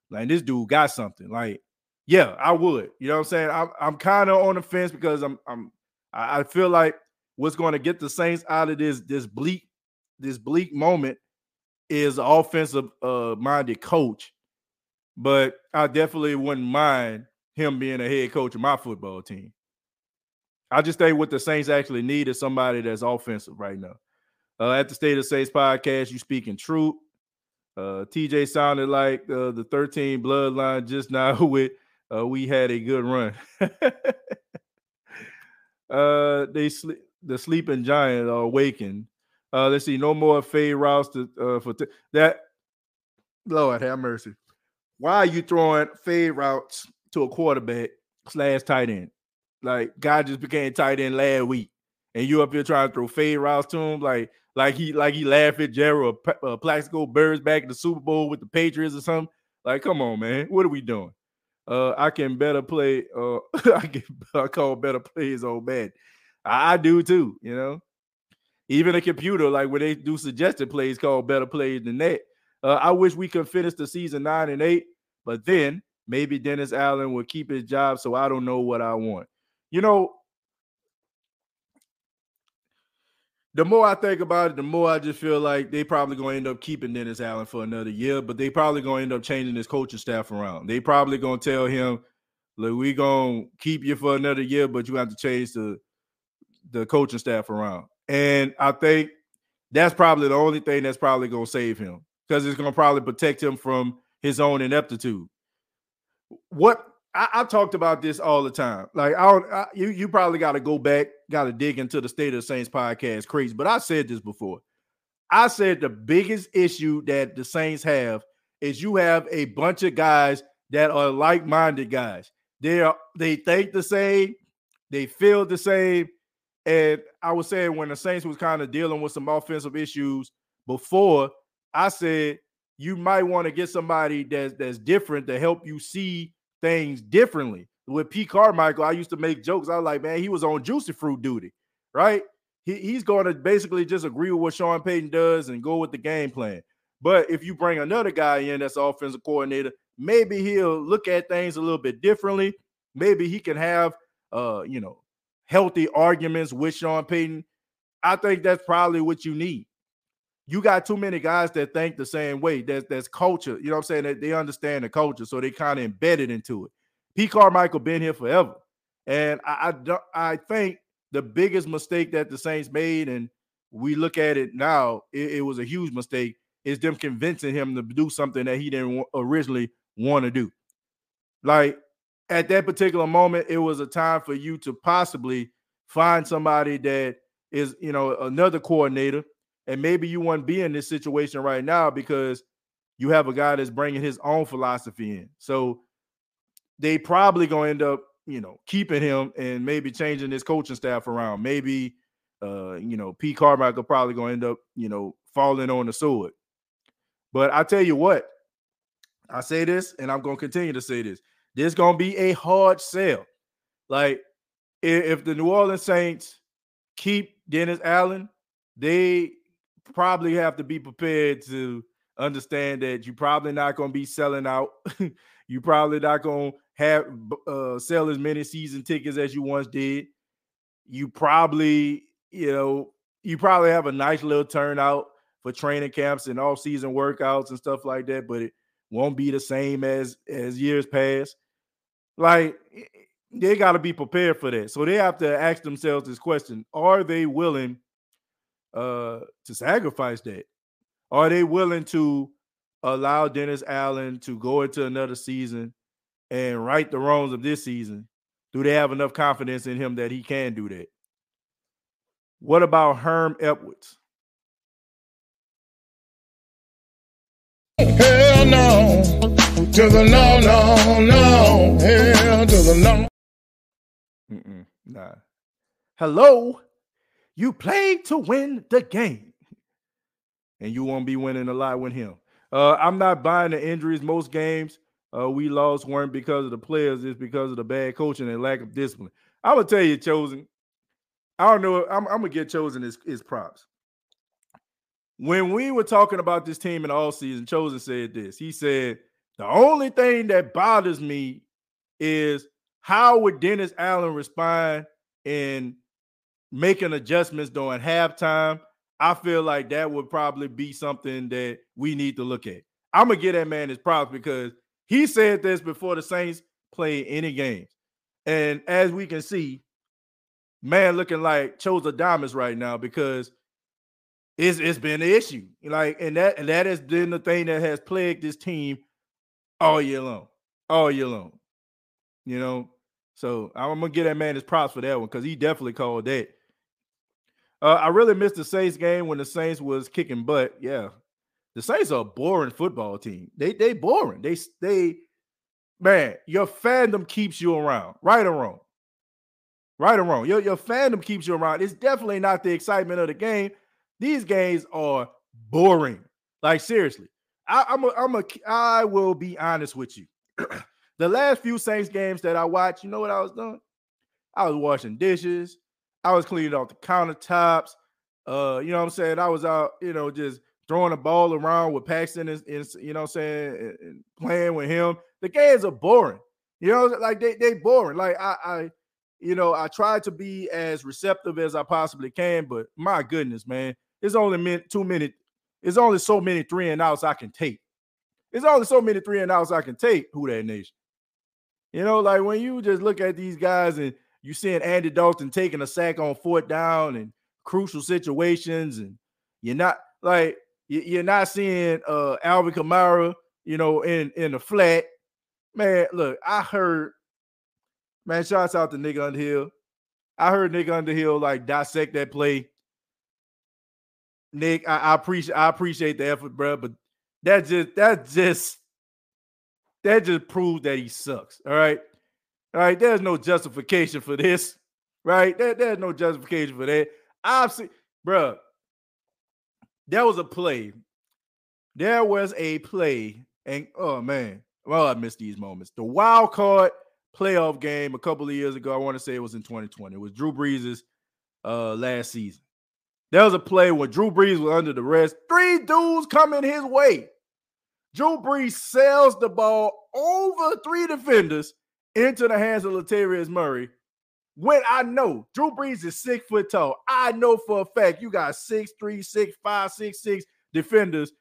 like this dude got something. Like, yeah, I would. You know what I'm saying? I'm, I'm kind of on the fence because I'm I'm I feel like what's going to get the Saints out of this this bleak this bleak moment is an offensive uh, minded coach. But I definitely wouldn't mind him being a head coach of my football team. I just think what the Saints actually need is somebody that's offensive right now. Uh, at the State of Saints podcast, you speaking truth. Uh, TJ sounded like uh, the 13 bloodline just now with uh, we had a good run. uh, they sleep the sleeping giant are awakened. Uh, let's see, no more fade routes to uh, for t- that. Lord have mercy. Why are you throwing fade routes to a quarterback slash tight end? Like guy just became tight end last week, and you up here trying to throw fade routes to him, like like he like he laughed at Gerald uh, Plaxico Burress back in the Super Bowl with the Patriots or something. Like, come on, man, what are we doing? Uh, I can better play. Uh, I can I call better plays on bad. I, I do too. You know, even a computer like when they do suggested plays called better plays than that. Uh, I wish we could finish the season nine and eight, but then maybe Dennis Allen will keep his job. So I don't know what I want. You know, the more I think about it, the more I just feel like they probably gonna end up keeping Dennis Allen for another year, but they probably gonna end up changing his coaching staff around. They probably gonna tell him, "Look, we gonna keep you for another year, but you have to change the the coaching staff around." And I think that's probably the only thing that's probably gonna save him because it's gonna probably protect him from his own ineptitude. What I, I, talked about this all the time. Like I don't, I, you, you probably got to go back, got to dig into the State of the Saints podcast, crazy. But I said this before. I said the biggest issue that the Saints have is you have a bunch of guys that are like-minded guys. They are they think the same, they feel the same. And I was saying when the Saints was kind of dealing with some offensive issues before, I said you might want to get somebody that's that's different to help you see things differently. With Pete Carmichael, I used to make jokes. I was like, man, he was on juicy fruit duty, right? He, he's going to basically just agree with what Sean Payton does and go with the game plan. But if you bring another guy in that's offensive coordinator, maybe he'll look at things a little bit differently. Maybe he can have, uh, you know, healthy arguments with Sean Payton. I think that's probably what you need. You got too many guys that think the same way. That's that's culture. You know what I'm saying? That they understand the culture, so they kind of embedded into it. Pete Carmichael been here forever, and I I, don't I think the biggest mistake that the Saints made, and we look at it now, it, it was a huge mistake, is them convincing him to do something that he didn't originally want to do. Like at that particular moment, it was a time for you to possibly find somebody that is, you know, another coordinator and maybe you wouldn't be in this situation right now because you have a guy that's bringing his own philosophy in. So they probably gonna end up, you know, keeping him and maybe changing his coaching staff around. Maybe, uh, you know, Pete Carmichael probably gonna end up, you know, falling on the sword. But I tell you what, I say this, and I'm gonna continue to say this. This gonna be a hard sell. Like if the New Orleans Saints keep Dennis Allen, they probably have to be prepared to understand that you're probably not to be selling out. you probably not to have uh, sell as many season tickets as you once did. You probably, you know, you probably have a nice little turnout for training camps and off season workouts and stuff like that, but it won't be the same as as years past. Like they got to be prepared for that. So they have to ask themselves this question: Are they willing uh, to sacrifice that? Are they willing to allow Dennis Allen to go into another season and right the wrongs of this season? Do they have enough confidence in him that he can do that? What about Herm Edwards? Hell no, to the no, no, no, hell to the no. Mm-mm, nah. Hello, you played to win the game. And you won't be winning a lot with him. Uh, I'm not buying the injuries. Most games uh, we lost weren't because of the players, it's because of the bad coaching and lack of discipline. I'm gonna tell you, chosen. I don't know. I'm, I'm gonna get chosen his props. When we were talking about this team in all season, chosen said this. He said, the only thing that bothers me is how would Dennis Allen respond in making adjustments during halftime, I feel like that would probably be something that we need to look at. I'm gonna give that man his props because he said this before the Saints play any games. And as we can see, man looking like chose diamonds right now because it's it's been an issue. Like, and that and that has been the thing that has plagued this team all year long. All year long. You know, so I'm gonna give that man his props for that one because he definitely called that. Uh, I really missed the Saints game when the Saints was kicking butt. Yeah, the Saints are a boring football team. They they boring. They they man, your fandom keeps you around, right or wrong. Right or wrong. Your, your fandom keeps you around. It's definitely not the excitement of the game. These games are boring. Like seriously. I, I'm a, I'm a I will be honest with you. the last few Saints games that I watched, you know what I was doing? I was washing dishes. I was cleaning off the countertops. Uh, you know what I'm saying? I was out, you know, just throwing the ball around with Paxton and, and you know what I'm saying, and, and playing with him. The games are boring. You know, like they they boring. Like I I you know, I try to be as receptive as I possibly can, but my goodness, man, it's only min- two minutes. It's only so many three and outs I can take. It's only so many three and outs I can take. Who Dat Nation? You know, like when you just look at these guys and you seeing Andy Dalton taking a sack on fourth down and crucial situations, and you're not like you're not seeing uh Alvin Kamara, you know, in in the flat. Man, look, I heard, man, shouts out to Nick Underhill. I heard Nick Underhill like dissect that play. Nick, I, I appreciate I appreciate the effort, bro, but that just that just that just proves that he sucks. All right. All right. There's no justification for this. Right. There, there's no justification for that. I've seen, bro. There was a play. There was a play, and oh man, well, I missed these moments. The wild card playoff game a couple of years ago. I want to say it was in 2020. It was Drew Brees' uh, last season. There was a play where Drew Brees was under the rest. Three dudes coming his way. Drew Brees sells the ball over three defenders into the hands of Latavius Murray. When I know Drew Brees is six foot tall, I know for a fact you got six, three, six, five, six, six defenders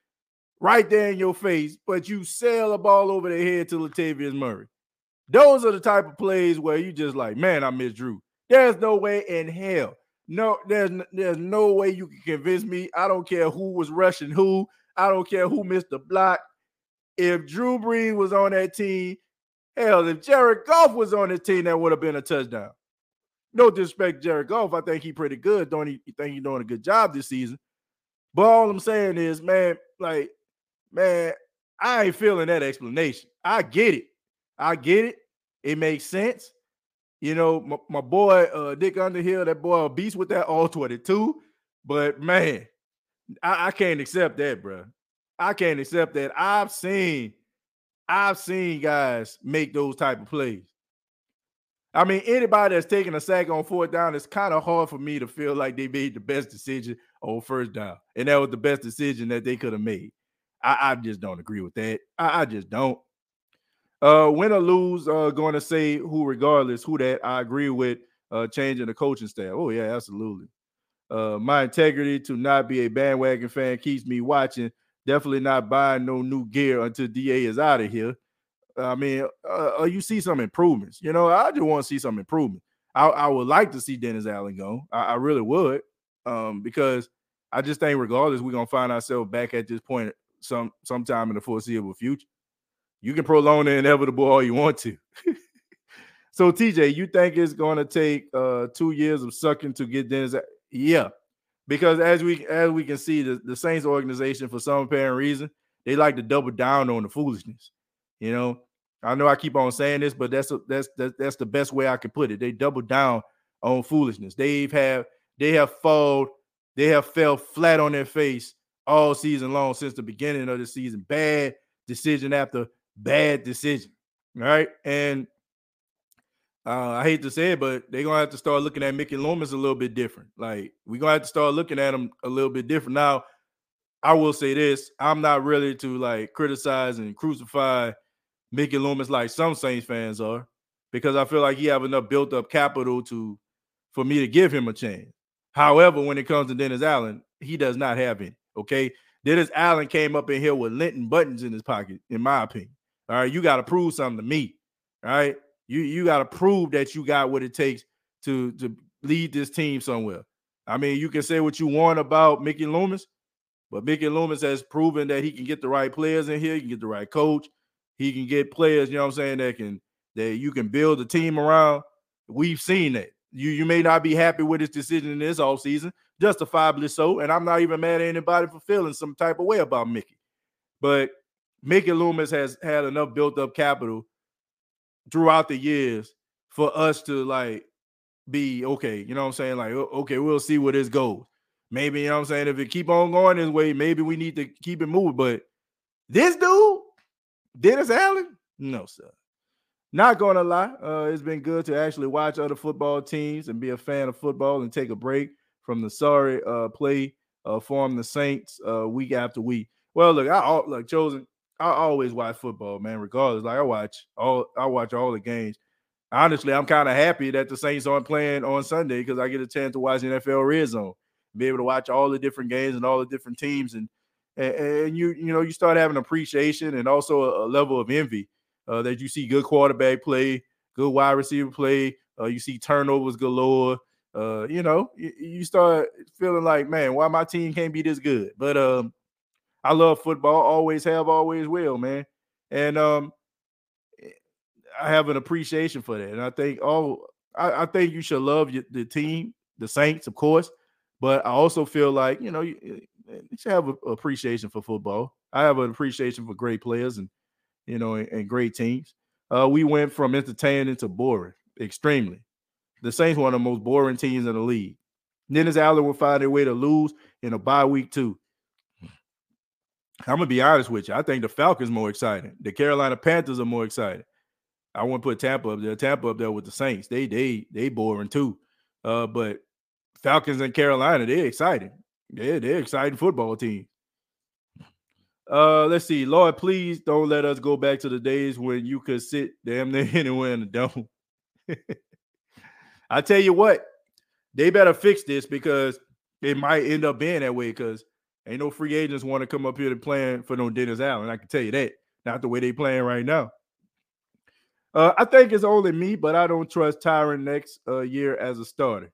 right there in your face, but you sail the ball over the head to Latavius Murray. Those are the type of plays where you just like, man, I miss Drew. There's no way in hell. No, there's there's no way you can convince me. I don't care who was rushing who. I don't care who missed the block if Drew Brees was on that team, hell, if Jared Goff was on the team, that would have been a touchdown. No disrespect, Jared Goff. I think he's pretty good. Don't he think he's doing a good job this season? But all I'm saying is, man, like, man, I ain't feeling that explanation. I get it. I get it. It makes sense. You know, my, my boy uh Dick Underhill, that boy a beast with that all 22. But man, I, I can't accept that, bro. I can't accept that. I've seen, I've seen guys make those type of plays. I mean, anybody that's taking a sack on fourth down, it's kind of hard for me to feel like they made the best decision on first down, and that was the best decision that they could have made. I, I, just don't agree with that. I, I just don't. Uh, win or lose, uh, going to say who, regardless, who that I agree with. Uh, changing the coaching staff. Oh yeah, absolutely. Uh, my integrity to not be a bandwagon fan keeps me watching Definitely not buying no new gear until DA is out of here. I mean, uh, uh, you see some improvements. You know, I just want to see some improvement. I, I, would like to see Dennis Allen go. I, I really would, um, because I just think regardless, we're gonna find ourselves back at this point some sometime in the foreseeable future. You can prolong the inevitable all you want to. so, TJ, you think it's going to take uh, two years of sucking to get Dennis? Yeah, because as we as we can see, the, the Saints organization, for some apparent reason, they like to double down on the foolishness. You know, I know I keep on saying this, but that's a, that's that's that's the best way I can put it. They double down on foolishness. They've have they have fallen, they have fell flat on their face all season long since the beginning of the season. Bad decision after bad decision. Right. And uh, I hate to say it, but they're gonna have to start looking at Mickey Loomis a little bit different. Like we're gonna have to start looking at him a little bit different. Now, I will say this: I'm not really to like criticize and crucify Mickey Loomis like some Saints fans are, because I feel like he have enough built up capital to for me to give him a chance. However, when it comes to Dennis Allen, he does not have any. Okay, Dennis Allen came up in here with Linton buttons in his pocket, in my opinion. All right, you got to prove something to me. All right. You you got to prove that you got what it takes to to lead this team somewhere. I mean, you can say what you want about Mickey Loomis, but Mickey Loomis has proven that he can get the right players in here. He can get the right coach. He can get players, you know what I'm saying, that can that you can build a team around. We've seen that. You you may not be happy with his decision in this offseason, justifiably so. And I'm not even mad at anybody for feeling some type of way about Mickey. But Mickey Loomis has had enough built up capital throughout the years for us to like be okay. You know what I'm saying? Like, okay, we'll see where this goes. Maybe, you know what I'm saying? If it keep on going this way, maybe we need to keep it moving. But this dude, Dennis Allen, no, sir. Not gonna lie, uh, it's been good to actually watch other football teams and be a fan of football and take a break from the sorry uh, play uh, form the Saints uh, week after week. Well, look, I like chosen. I always watch football, man. Regardless, like I watch all, I watch all the games. Honestly, I'm kind of happy that the Saints aren't playing on Sunday because I get a chance to watch the NFL Red Zone, be able to watch all the different games and all the different teams, and and, and you you know you start having appreciation and also a, a level of envy uh, that you see good quarterback play, good wide receiver play, uh, you see turnovers galore. Uh, you know, you, you, start feeling like, man, why my team can't be this good? But um, I love football, always have, always will, man. And um, I have an appreciation for that. And I think oh, I, I think you should love your, the team, the Saints, of course. But I also feel like you know you, you should have an appreciation for football. I have an appreciation for great players and you know and, and great teams. Uh, we went from entertaining to boring, extremely. The Saints one of the most boring teams in the league. Dennis Allen will find a way to lose in a bye week too. I'm gonna be honest with you. I think the Falcons more exciting. The Carolina Panthers are more exciting. I want to put Tampa up there. Tampa up there with the Saints. They they they boring too. Uh, but Falcons and Carolina, they're exciting. Yeah, they're exciting football team. Uh, let's see. Lord, please don't let us go back to the days when you could sit damn near anywhere in the dome. I tell you what, they better fix this because it might end up being that way. Because ain't no free agents want to come up here to plan for no Dennis Allen. I can tell you that. Not the way they playing right now. Uh, I think it's only me, but I don't trust Tyrann next uh, year as a starter.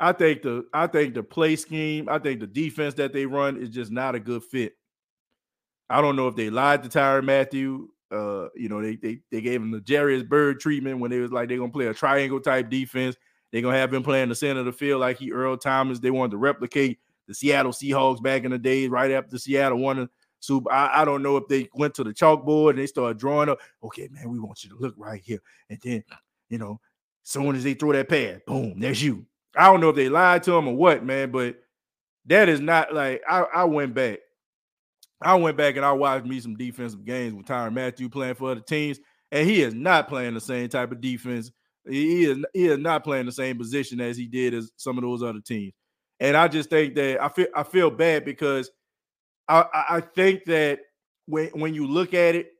I think the I think the play scheme, I think the defense that they run is just not a good fit. I don't know if they lied to Tyrann Mathieu. Uh, you know, they they they gave him the Jairus Byrd treatment when they was like they're gonna play a triangle type defense. They're gonna have him playing the center of the field like he Earl Thomas. They wanted to replicate the Seattle Seahawks back in the days, right after Seattle won so I, I don't know if they went to the chalkboard and they started drawing up. Okay, man, we want you to look right here. And then, you know, as soon as they throw that pad, boom, there's you. I don't know if they lied to him or what, man, but that is not like I, I went back. I went back and I watched me some defensive games with Tyrann Mathieu playing for other teams, and he is not playing the same type of defense. He is he is not playing the same position as he did as some of those other teams. And I just think that I feel I feel bad because I, I think that when when you look at it,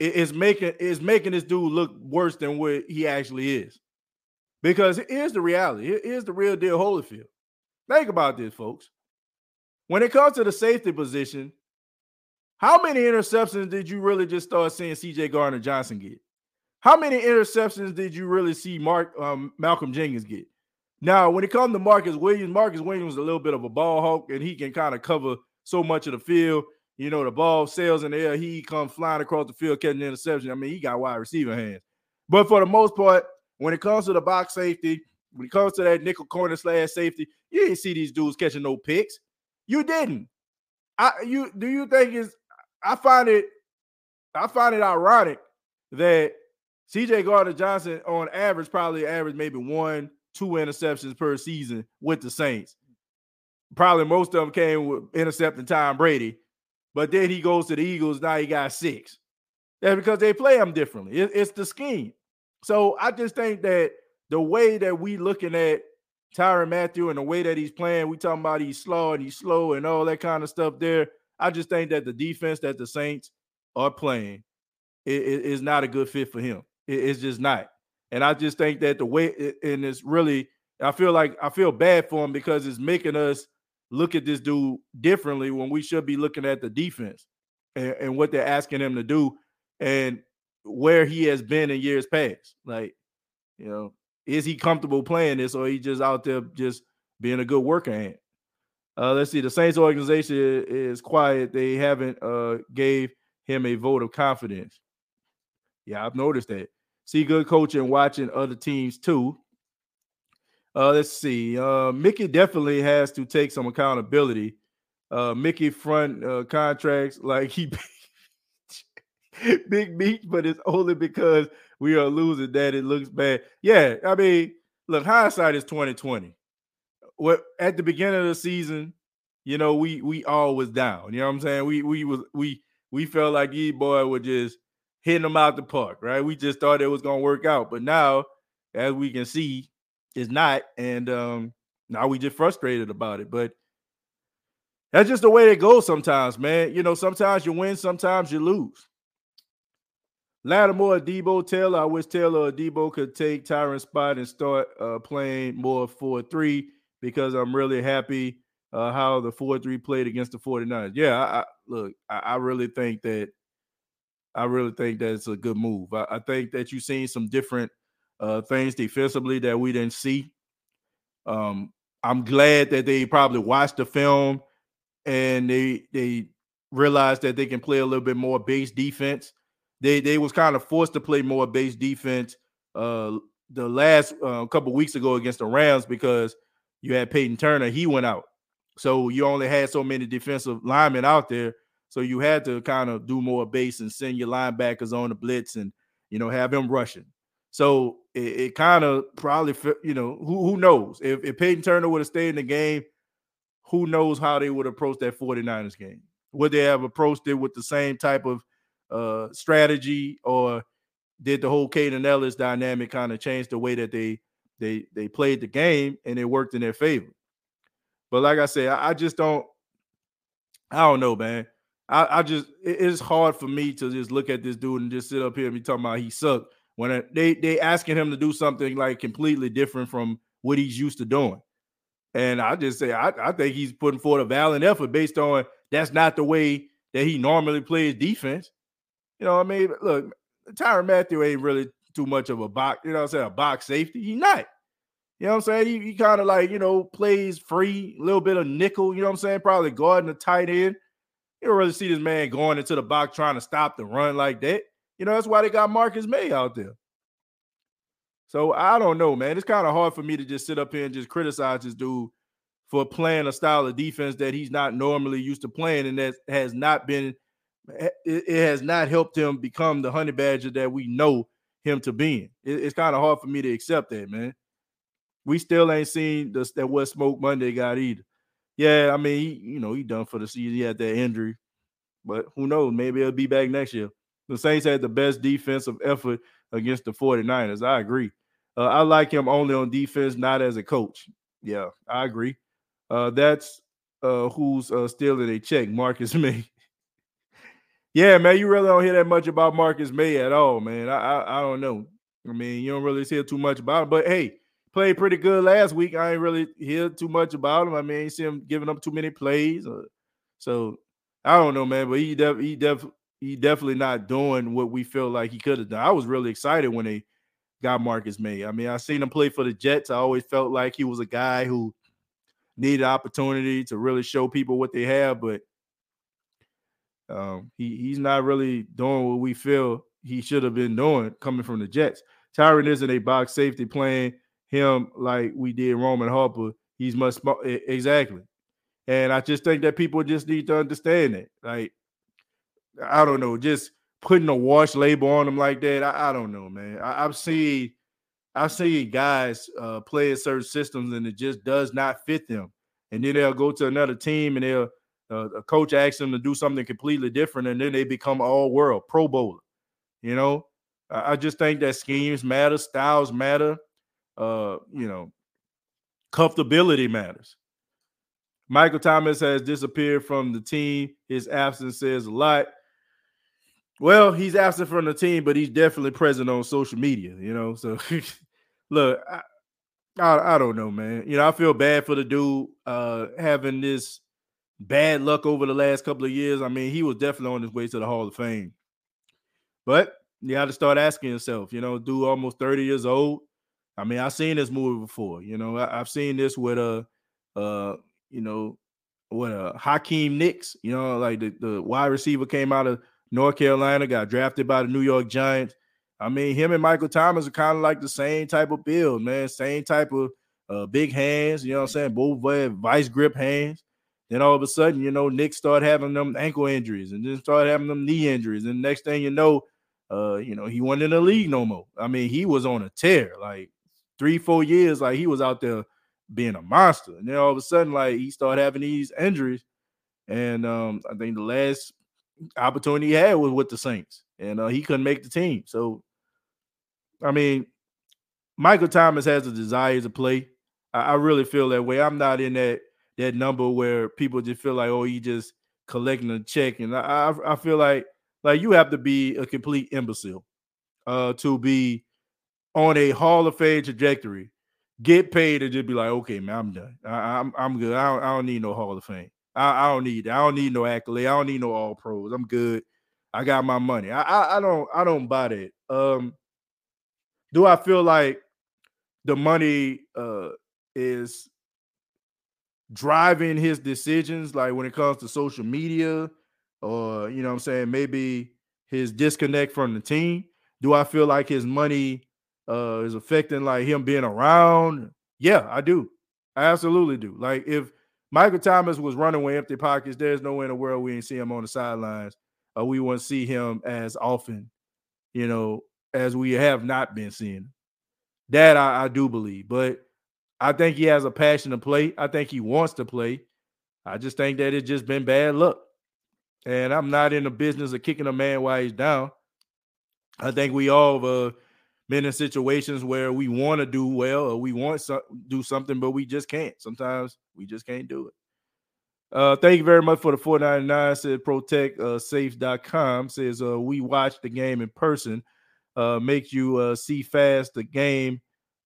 it's making it's making this dude look worse than what he actually is. Because here's the reality. Here's the real deal, Holyfield. Think about this, folks. When it comes to the safety position, how many interceptions did you really just start seeing CJ Gardner Johnson get? How many interceptions did you really see Mark um, Malcolm Jenkins get? Now, when it comes to Marcus Williams, Marcus Williams is a little bit of a ball hawk, and he can kind of cover so much of the field. You know, the ball sails in the air, he comes flying across the field, catching the interception. I mean, he got wide receiver hands. But for the most part, when it comes to the box safety, when it comes to that nickel corner slash safety, you didn't see these dudes catching no picks. You didn't. I you do you think is I find it I find it ironic that CJ Gardner Johnson on average probably average maybe one, two interceptions per season with the Saints. Probably most of them came with intercepting Tom Brady, but then he goes to the Eagles. Now he got six. That's because they play him differently. It, it's the scheme. So I just think that the way that we looking at Tyrann Mathieu and the way that he's playing, we talking about he's slow and he's slow and all that kind of stuff there. I just think that the defense that the Saints are playing is not a good fit for him. it's just not. And I just think that the way and it's really, I feel like I feel bad for him because it's making us look at this dude differently when we should be looking at the defense and, and what they're asking him to do and where he has been in years past. Like, you know, is he comfortable playing this or he just out there just being a good worker ant? Uh, let's see. The Saints organization is quiet. They haven't uh, gave him a vote of confidence. Yeah, I've noticed that. See good coaching, watching other teams too. Uh, let's see. Uh, Mickey definitely has to take some accountability. Uh, Mickey front uh, contracts like he big meat, but it's only because we are losing that it looks bad. Yeah, I mean, look, hindsight is twenty twenty. What at the beginning of the season, you know, we we all was down. You know what I'm saying? We we was we we felt like E boy were just hitting them out the park, right? We just thought it was gonna work out, but now, as we can see, it's not, and um now we just frustrated about it. But that's just the way it goes sometimes, man. You know, sometimes you win, sometimes you lose. Lattimore, Debo, Taylor. I wish Taylor or Debo could take Tyrann's spot and start uh, playing more 4 3 because I'm really happy uh, how the 4 3 played against the 49ers. Yeah, I, I look, I, I, really think that. I really think that's a good move. I, I think that you've seen some different uh, things defensively that we didn't see. Um, I'm glad that they probably watched the film and they they realized that they can play a little bit more base defense they they was kind of forced to play more base defense uh the last uh, couple weeks ago against the Rams because you had Peyton Turner, he went out. So you only had so many defensive linemen out there. So you had to kind of do more base and send your linebackers on the blitz and you know have them rushing. So it, it kind of probably you know who who knows if, if Peyton Turner would have stayed in the game, who knows how they would approach that 49ers game? Would they have approached it with the same type of uh, strategy, or did the whole Kaden Elliss dynamic kind of change the way that they they they played the game and it worked in their favor? But like I said, I, I just don't. I don't know, man. I, I just it, it's hard for me to just look at this dude and just sit up here and be talking about he sucked when they they asking him to do something like completely different from what he's used to doing. And I just say I, I think he's putting forth a valiant effort based on that's not the way that he normally plays defense. You know, what I mean, look, Tyrann Mathieu ain't really too much of a box, you know I'm saying, a box safety. He's not. You know what I'm saying? He, he kind of like, you know, plays free, a little bit of nickel, you know what I'm saying? Probably guarding the tight end. You don't really see this man going into the box trying to stop the run like that. You know, that's why they got Marcus Maye out there. So I don't know, man. It's kind of hard for me to just sit up here and just criticize this dude for playing a style of defense that he's not normally used to playing and that has not been eh, it, it has not helped him become the honey badger that we know him to be. It, it's kind of hard for me to accept that, man. We still ain't seen that what Smoke Monday got either. Yeah, I mean, he, you know, he done for the season. He had that injury, but who knows? Maybe he'll be back next year. The Saints had the best defensive effort against the 49ers. I agree. Uh, I like him only on defense, not as a coach. Yeah, I agree. Uh, that's uh, who's uh, stealing a check, Marcus Maye. Yeah, man, you really don't hear that much about Marcus Maye at all, man. I, I, I don't know. I mean, you don't really hear too much about him, but hey, played pretty good last week. I ain't really hear too much about him. I mean, I see him giving up too many plays. Uh, so I don't know, man. But he def he def he definitely not doing what we feel like he could have done. I was really excited when they got Marcus Maye. I mean, I seen him play for the Jets. I always felt like he was a guy who needed opportunity to really show people what they have, but um, he he's not really doing what we feel he should have been doing coming from the Jets. Tyrann isn't a box safety playing him like we did Roman Harper. He's much exactly, and I just think that people just need to understand that. Like, I don't know, just putting a wash label on them like that. I, I don't know, man. I, have seen I've seen guys uh, play in certain systems and it just does not fit them, and then they'll go to another team and they'll uh, a coach asks them to do something completely different, and then they become all world Pro Bowler. You know, I just think that schemes matter, styles matter. Uh, you know, comfortability matters. Michael Thomas has disappeared from the team. His absence says a lot. Well, he's absent from the team, but he's definitely present on social media, you know. So look, I, I, I don't know, man. You know, I feel bad for the dude uh having this bad luck over the last couple of years. I mean, he was definitely on his way to the Hall of Fame. But you got to start asking yourself, you know, dude almost 30 years old. I mean, I've seen this movie before. You know, I, have seen this with a uh, uh, you know, what a uh, Hakeem Nicks, you know, like the, the wide receiver came out of North Carolina, got drafted by the New York Giants. I mean, him and Michael Thomas are kind of like the same type of build, man. Same type of uh, big hands. You know what I'm saying? Both vice grip hands. Then all of a sudden, you know, Nick started having them ankle injuries, and then started having them knee injuries. And next thing you know, uh, you know, he wasn't in the league no more. I mean, he was on a tear, like three, four years, like he was out there being a monster. And then all of a sudden, like he started having these injuries. And um, I think the last opportunity he had was with the Saints, and uh, he couldn't make the team. So, I mean, Michael Thomas has a desire to play. I, I really feel that way. I'm not in that that number where people just feel like, oh, he just collecting a check, and I I, I feel like like you have to be a complete imbecile uh, to be on a Hall of Fame trajectory, get paid, and just be like, okay, man, I'm done. I, am I'm, I'm good. I don't, I don't need no Hall of Fame. I, I don't need I don't need no accolade. I don't need no all pros. I'm good. I got my money. I, I, I don't I don't buy that. Um, do I feel like the money uh is driving his decisions, like when it comes to social media, or you know I'm saying, maybe his disconnect from the team? Do I feel like his money uh is affecting like him being around? Yeah, I do. I absolutely do. Like if Michael Thomas was running with empty pockets. There's no way in the world we ain't see him on the sidelines. Uh, we wouldn't see him as often, you know, as we have not been seeing. That I, I do believe, but I think he has a passion to play. I think he wants to play. I just think that it's just been bad luck. And I'm not in the business of kicking a man while he's down. I think we all uh, been in situations where we want to do well or we want to do something, but we just can't. Sometimes we just can't do it. Uh, thank you very much for the 499 said protect uh, safe.com says uh, we watch the game in person uh, makes you uh, see fast the game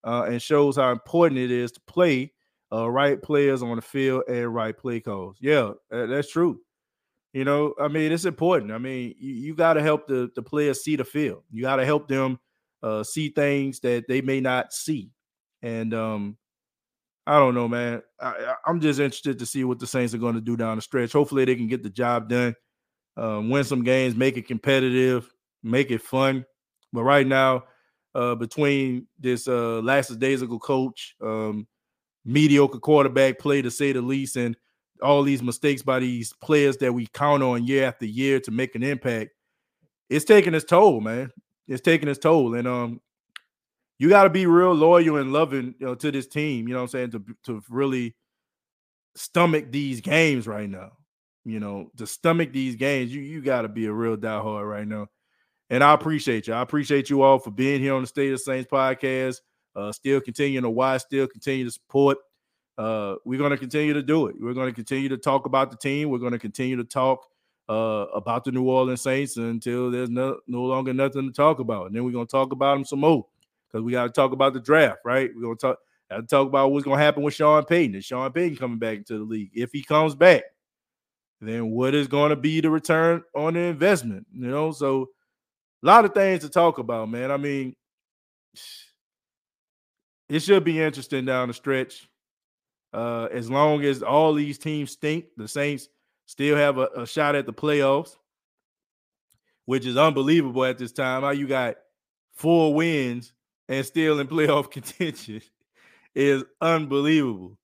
uh, and shows how important it is to play uh, right players on the field and right play calls yeah that's true you know i mean it's important i mean you, you got to help the, the players see the field you got to help them uh, see things that they may not see. And um, I don't know, man. I, am just interested to see what the Saints are going to do down the stretch. Hopefully, they can get the job done, um, win some games, make it competitive, make it fun. But right now, uh, between this uh, last days ago coach, um, mediocre quarterback play to say the least, and all these mistakes by these players that we count on year after year to make an impact, it's taking its toll, man it's taking its toll. And um, you got to be real loyal and loving you know, to this team. You know what I'm saying to to really stomach these games right now. You know, to stomach these games, you you got to be a real diehard right now. And I appreciate you. I appreciate you all for being here on the State of Saints podcast. Uh, still continuing to watch, still continue to support. Uh, we're going to continue to do it. We're going to continue to talk about the team. We're going to continue to talk uh, about the New Orleans Saints until there's no, no longer nothing to talk about. And then we're gonna talk about them some more because we got to talk about the draft, right? We're gonna talk to talk about what's gonna happen with Sean Payton. Is Sean Payton coming back into the league? If he comes back, then what is to be the return on the investment? You know, so a lot of things to talk about, man. I mean, it should be interesting down the stretch. Uh, as long as all these teams stink, the Saints still have a, a shot at the playoffs, which is unbelievable at this time. How you got four wins and still in playoff contention is unbelievable.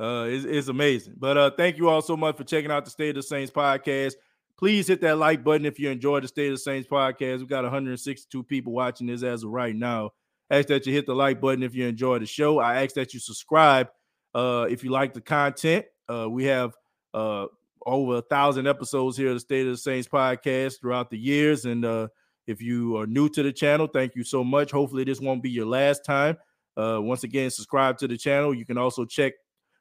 Uh, it's, it's amazing. But uh, thank you all so much for checking out the State of the Saints podcast. Please hit that like button if you enjoyed the State of the Saints podcast. We got 162 people watching this as of right now. Ask that you hit the like button if you enjoy the show. I ask that you subscribe uh, if you like the content. Uh, we have uh, over a thousand episodes here of the State of the Saints podcast throughout the years. And uh, if you are new to the channel, thank you so much. Hopefully, this won't be your last time. Uh, once again, subscribe to the channel. You can also check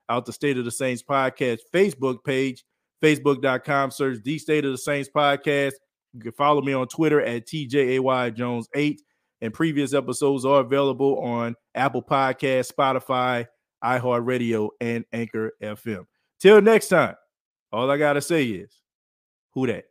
out the State of the Saints podcast Facebook page, facebook.com, search the State of the Saints podcast. You can follow me on Twitter at TJAY Jones 8. And previous episodes are available on Apple Podcast, Spotify, iHeartRadio, and Anchor FM. Till next time. All I gotta say is, who dat?